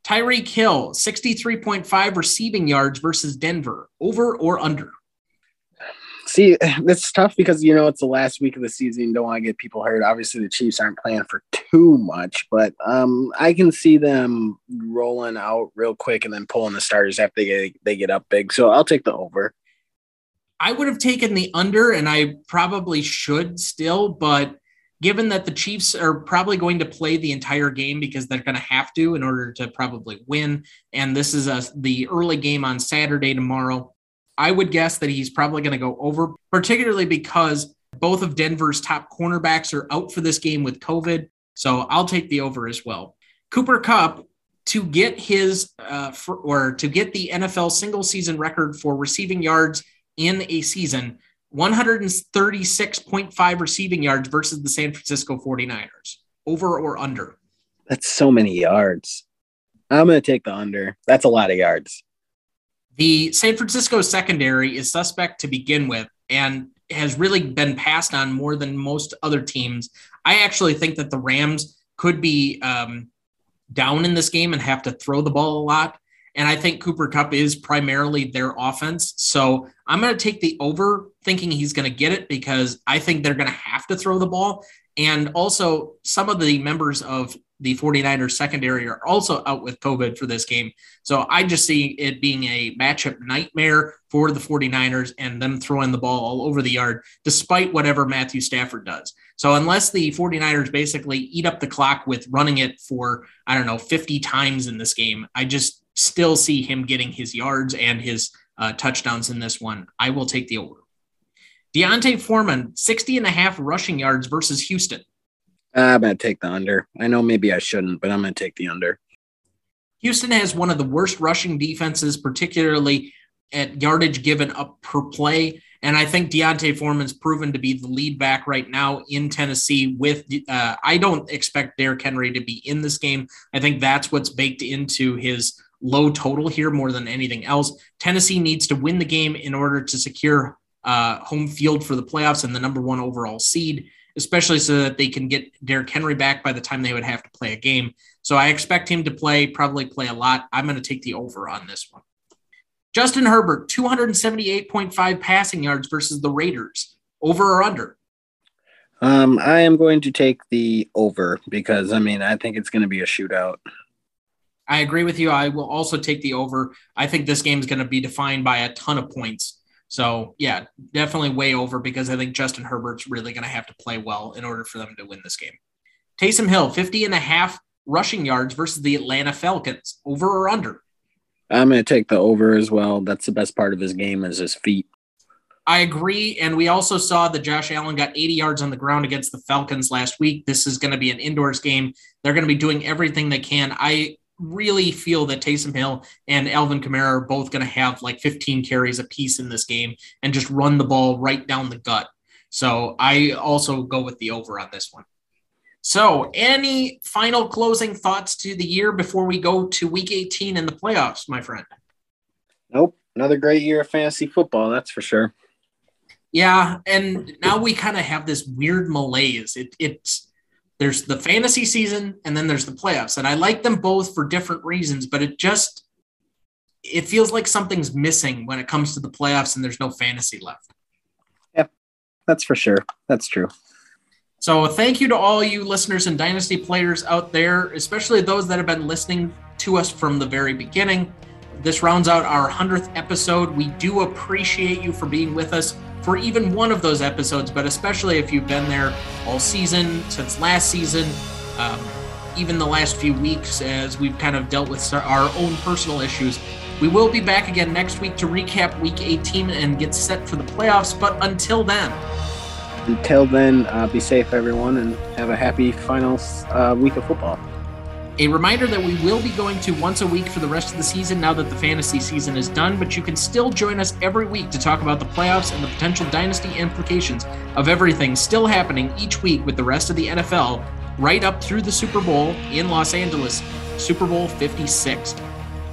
Tyreek Hill, 63.5 receiving yards versus Denver, over or under? See, it's tough because you know it's the last week of the season. Don't want to get people hurt. Obviously, the Chiefs aren't playing for too much, but um, I can see them rolling out real quick and then pulling the starters after they get they get up big. So I'll take the over. I would have taken the under, and I probably should still, but given that the Chiefs are probably going to play the entire game because they're going to have to in order to probably win, and this is a, the early game on Saturday tomorrow. I would guess that he's probably going to go over, particularly because both of Denver's top cornerbacks are out for this game with COVID. So I'll take the over as well. Cooper Kupp to get his uh, for, or to get the NFL single season record for receiving yards in a season, 136.5 receiving yards versus the San Francisco 49ers. Over or under? That's so many yards. I'm going to take the under. That's a lot of yards. The San Francisco secondary is suspect to begin with and has really been passed on more than most other teams. I actually think that the Rams could be um, down in this game and have to throw the ball a lot. And I think Cooper Kupp is primarily their offense. So I'm going to take the over, thinking he's going to get it because I think they're going to have to throw the ball. And also, some of the members of the 49ers secondary are also out with COVID for this game. So I just see it being a matchup nightmare for the 49ers and them throwing the ball all over the yard, despite whatever Matthew Stafford does. So unless the 49ers basically eat up the clock with running it for, I don't know, 50 times in this game, I just still see him getting his yards and his uh, touchdowns in this one. I will take the over. D'Onta Foreman, 60 and a half rushing yards versus Houston. I'm going to take the under. I know maybe I shouldn't, but I'm going to take the under. Houston has one of the worst rushing defenses, particularly at yardage given up per play. And I think D'Onta Foreman's proven to be the lead back right now in Tennessee. With uh, I don't expect Derrick Henry to be in this game. I think that's what's baked into his low total here more than anything else. Tennessee needs to win the game in order to secure uh, home field for the playoffs and the number one overall seed especially so that they can get Derrick Henry back by the time they would have to play a game. So I expect him to play, probably play a lot. I'm going to take the over on this one. Justin Herbert, 278.5 passing yards versus the Raiders. Over or under? Um, I am going to take the over because I mean I think it's going to be a shootout. I agree with you. I will also take the over. I think this game is going to be defined by a ton of points. So yeah, definitely way over because I think Justin Herbert's really going to have to play well in order for them to win this game. Taysom Hill, 50 and a half rushing yards versus the Atlanta Falcons. Over or under? I'm going to take the over as well. That's the best part of his game is his feet. I agree. And we also saw that Josh Allen got 80 yards on the ground against the Falcons last week. This is going to be an indoors game. They're going to be doing everything they can. I really feel that Taysom Hill and Alvin Kamara are both going to have like 15 carries a piece in this game and just run the ball right down the gut. So I also go with the over on this one. So, any final closing thoughts to the year before we go to week 18 in the playoffs, my friend? Nope. Another great year of fantasy football, that's for sure. Yeah. And now we kind of have this weird malaise. It, it's, there's the fantasy season and then there's the playoffs. And i like them both for different reasons but it just it feels like something's missing when it comes to the playoffs and there's no fantasy left. Yeah that's for sure. That's true. So thank you to all you listeners and dynasty players out there especially those that have been listening to us from the very beginning. This rounds out our 100th episode. We do appreciate you for being with us for even one of those episodes, but especially if you've been there all season, since last season, um, even the last few weeks as we've kind of dealt with our own personal issues. We will be back again next week to recap week 18 and get set for the playoffs. But until then, until then, uh, be safe, everyone, and have a happy final uh, week of football. A reminder that we will be going to once a week for the rest of the season now that the fantasy season is done, but you can still join us every week to talk about the playoffs and the potential dynasty implications of everything still happening each week with the rest of the NFL, right up through the Super Bowl in Los Angeles, Super Bowl 56.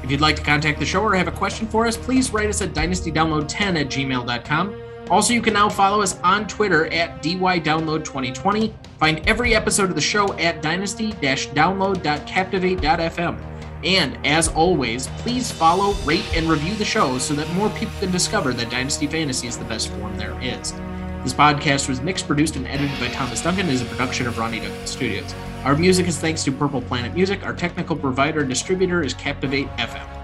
If you'd like to contact the show or have a question for us, please write us at dynastydownload10 at gmail.com. Also, you can now follow us on Twitter at DYDownload2020. Find every episode of the show at dynasty-download.captivate.fm. And as always, please follow, rate, and review the show so that more people can discover that Dynasty Fantasy is the best form there is. This podcast was mixed, produced, and edited by Thomas Duncan and is a production of Ronnie Duncan Studios. Our music is thanks to Purple Planet Music. Our technical provider and distributor is Captivate FM.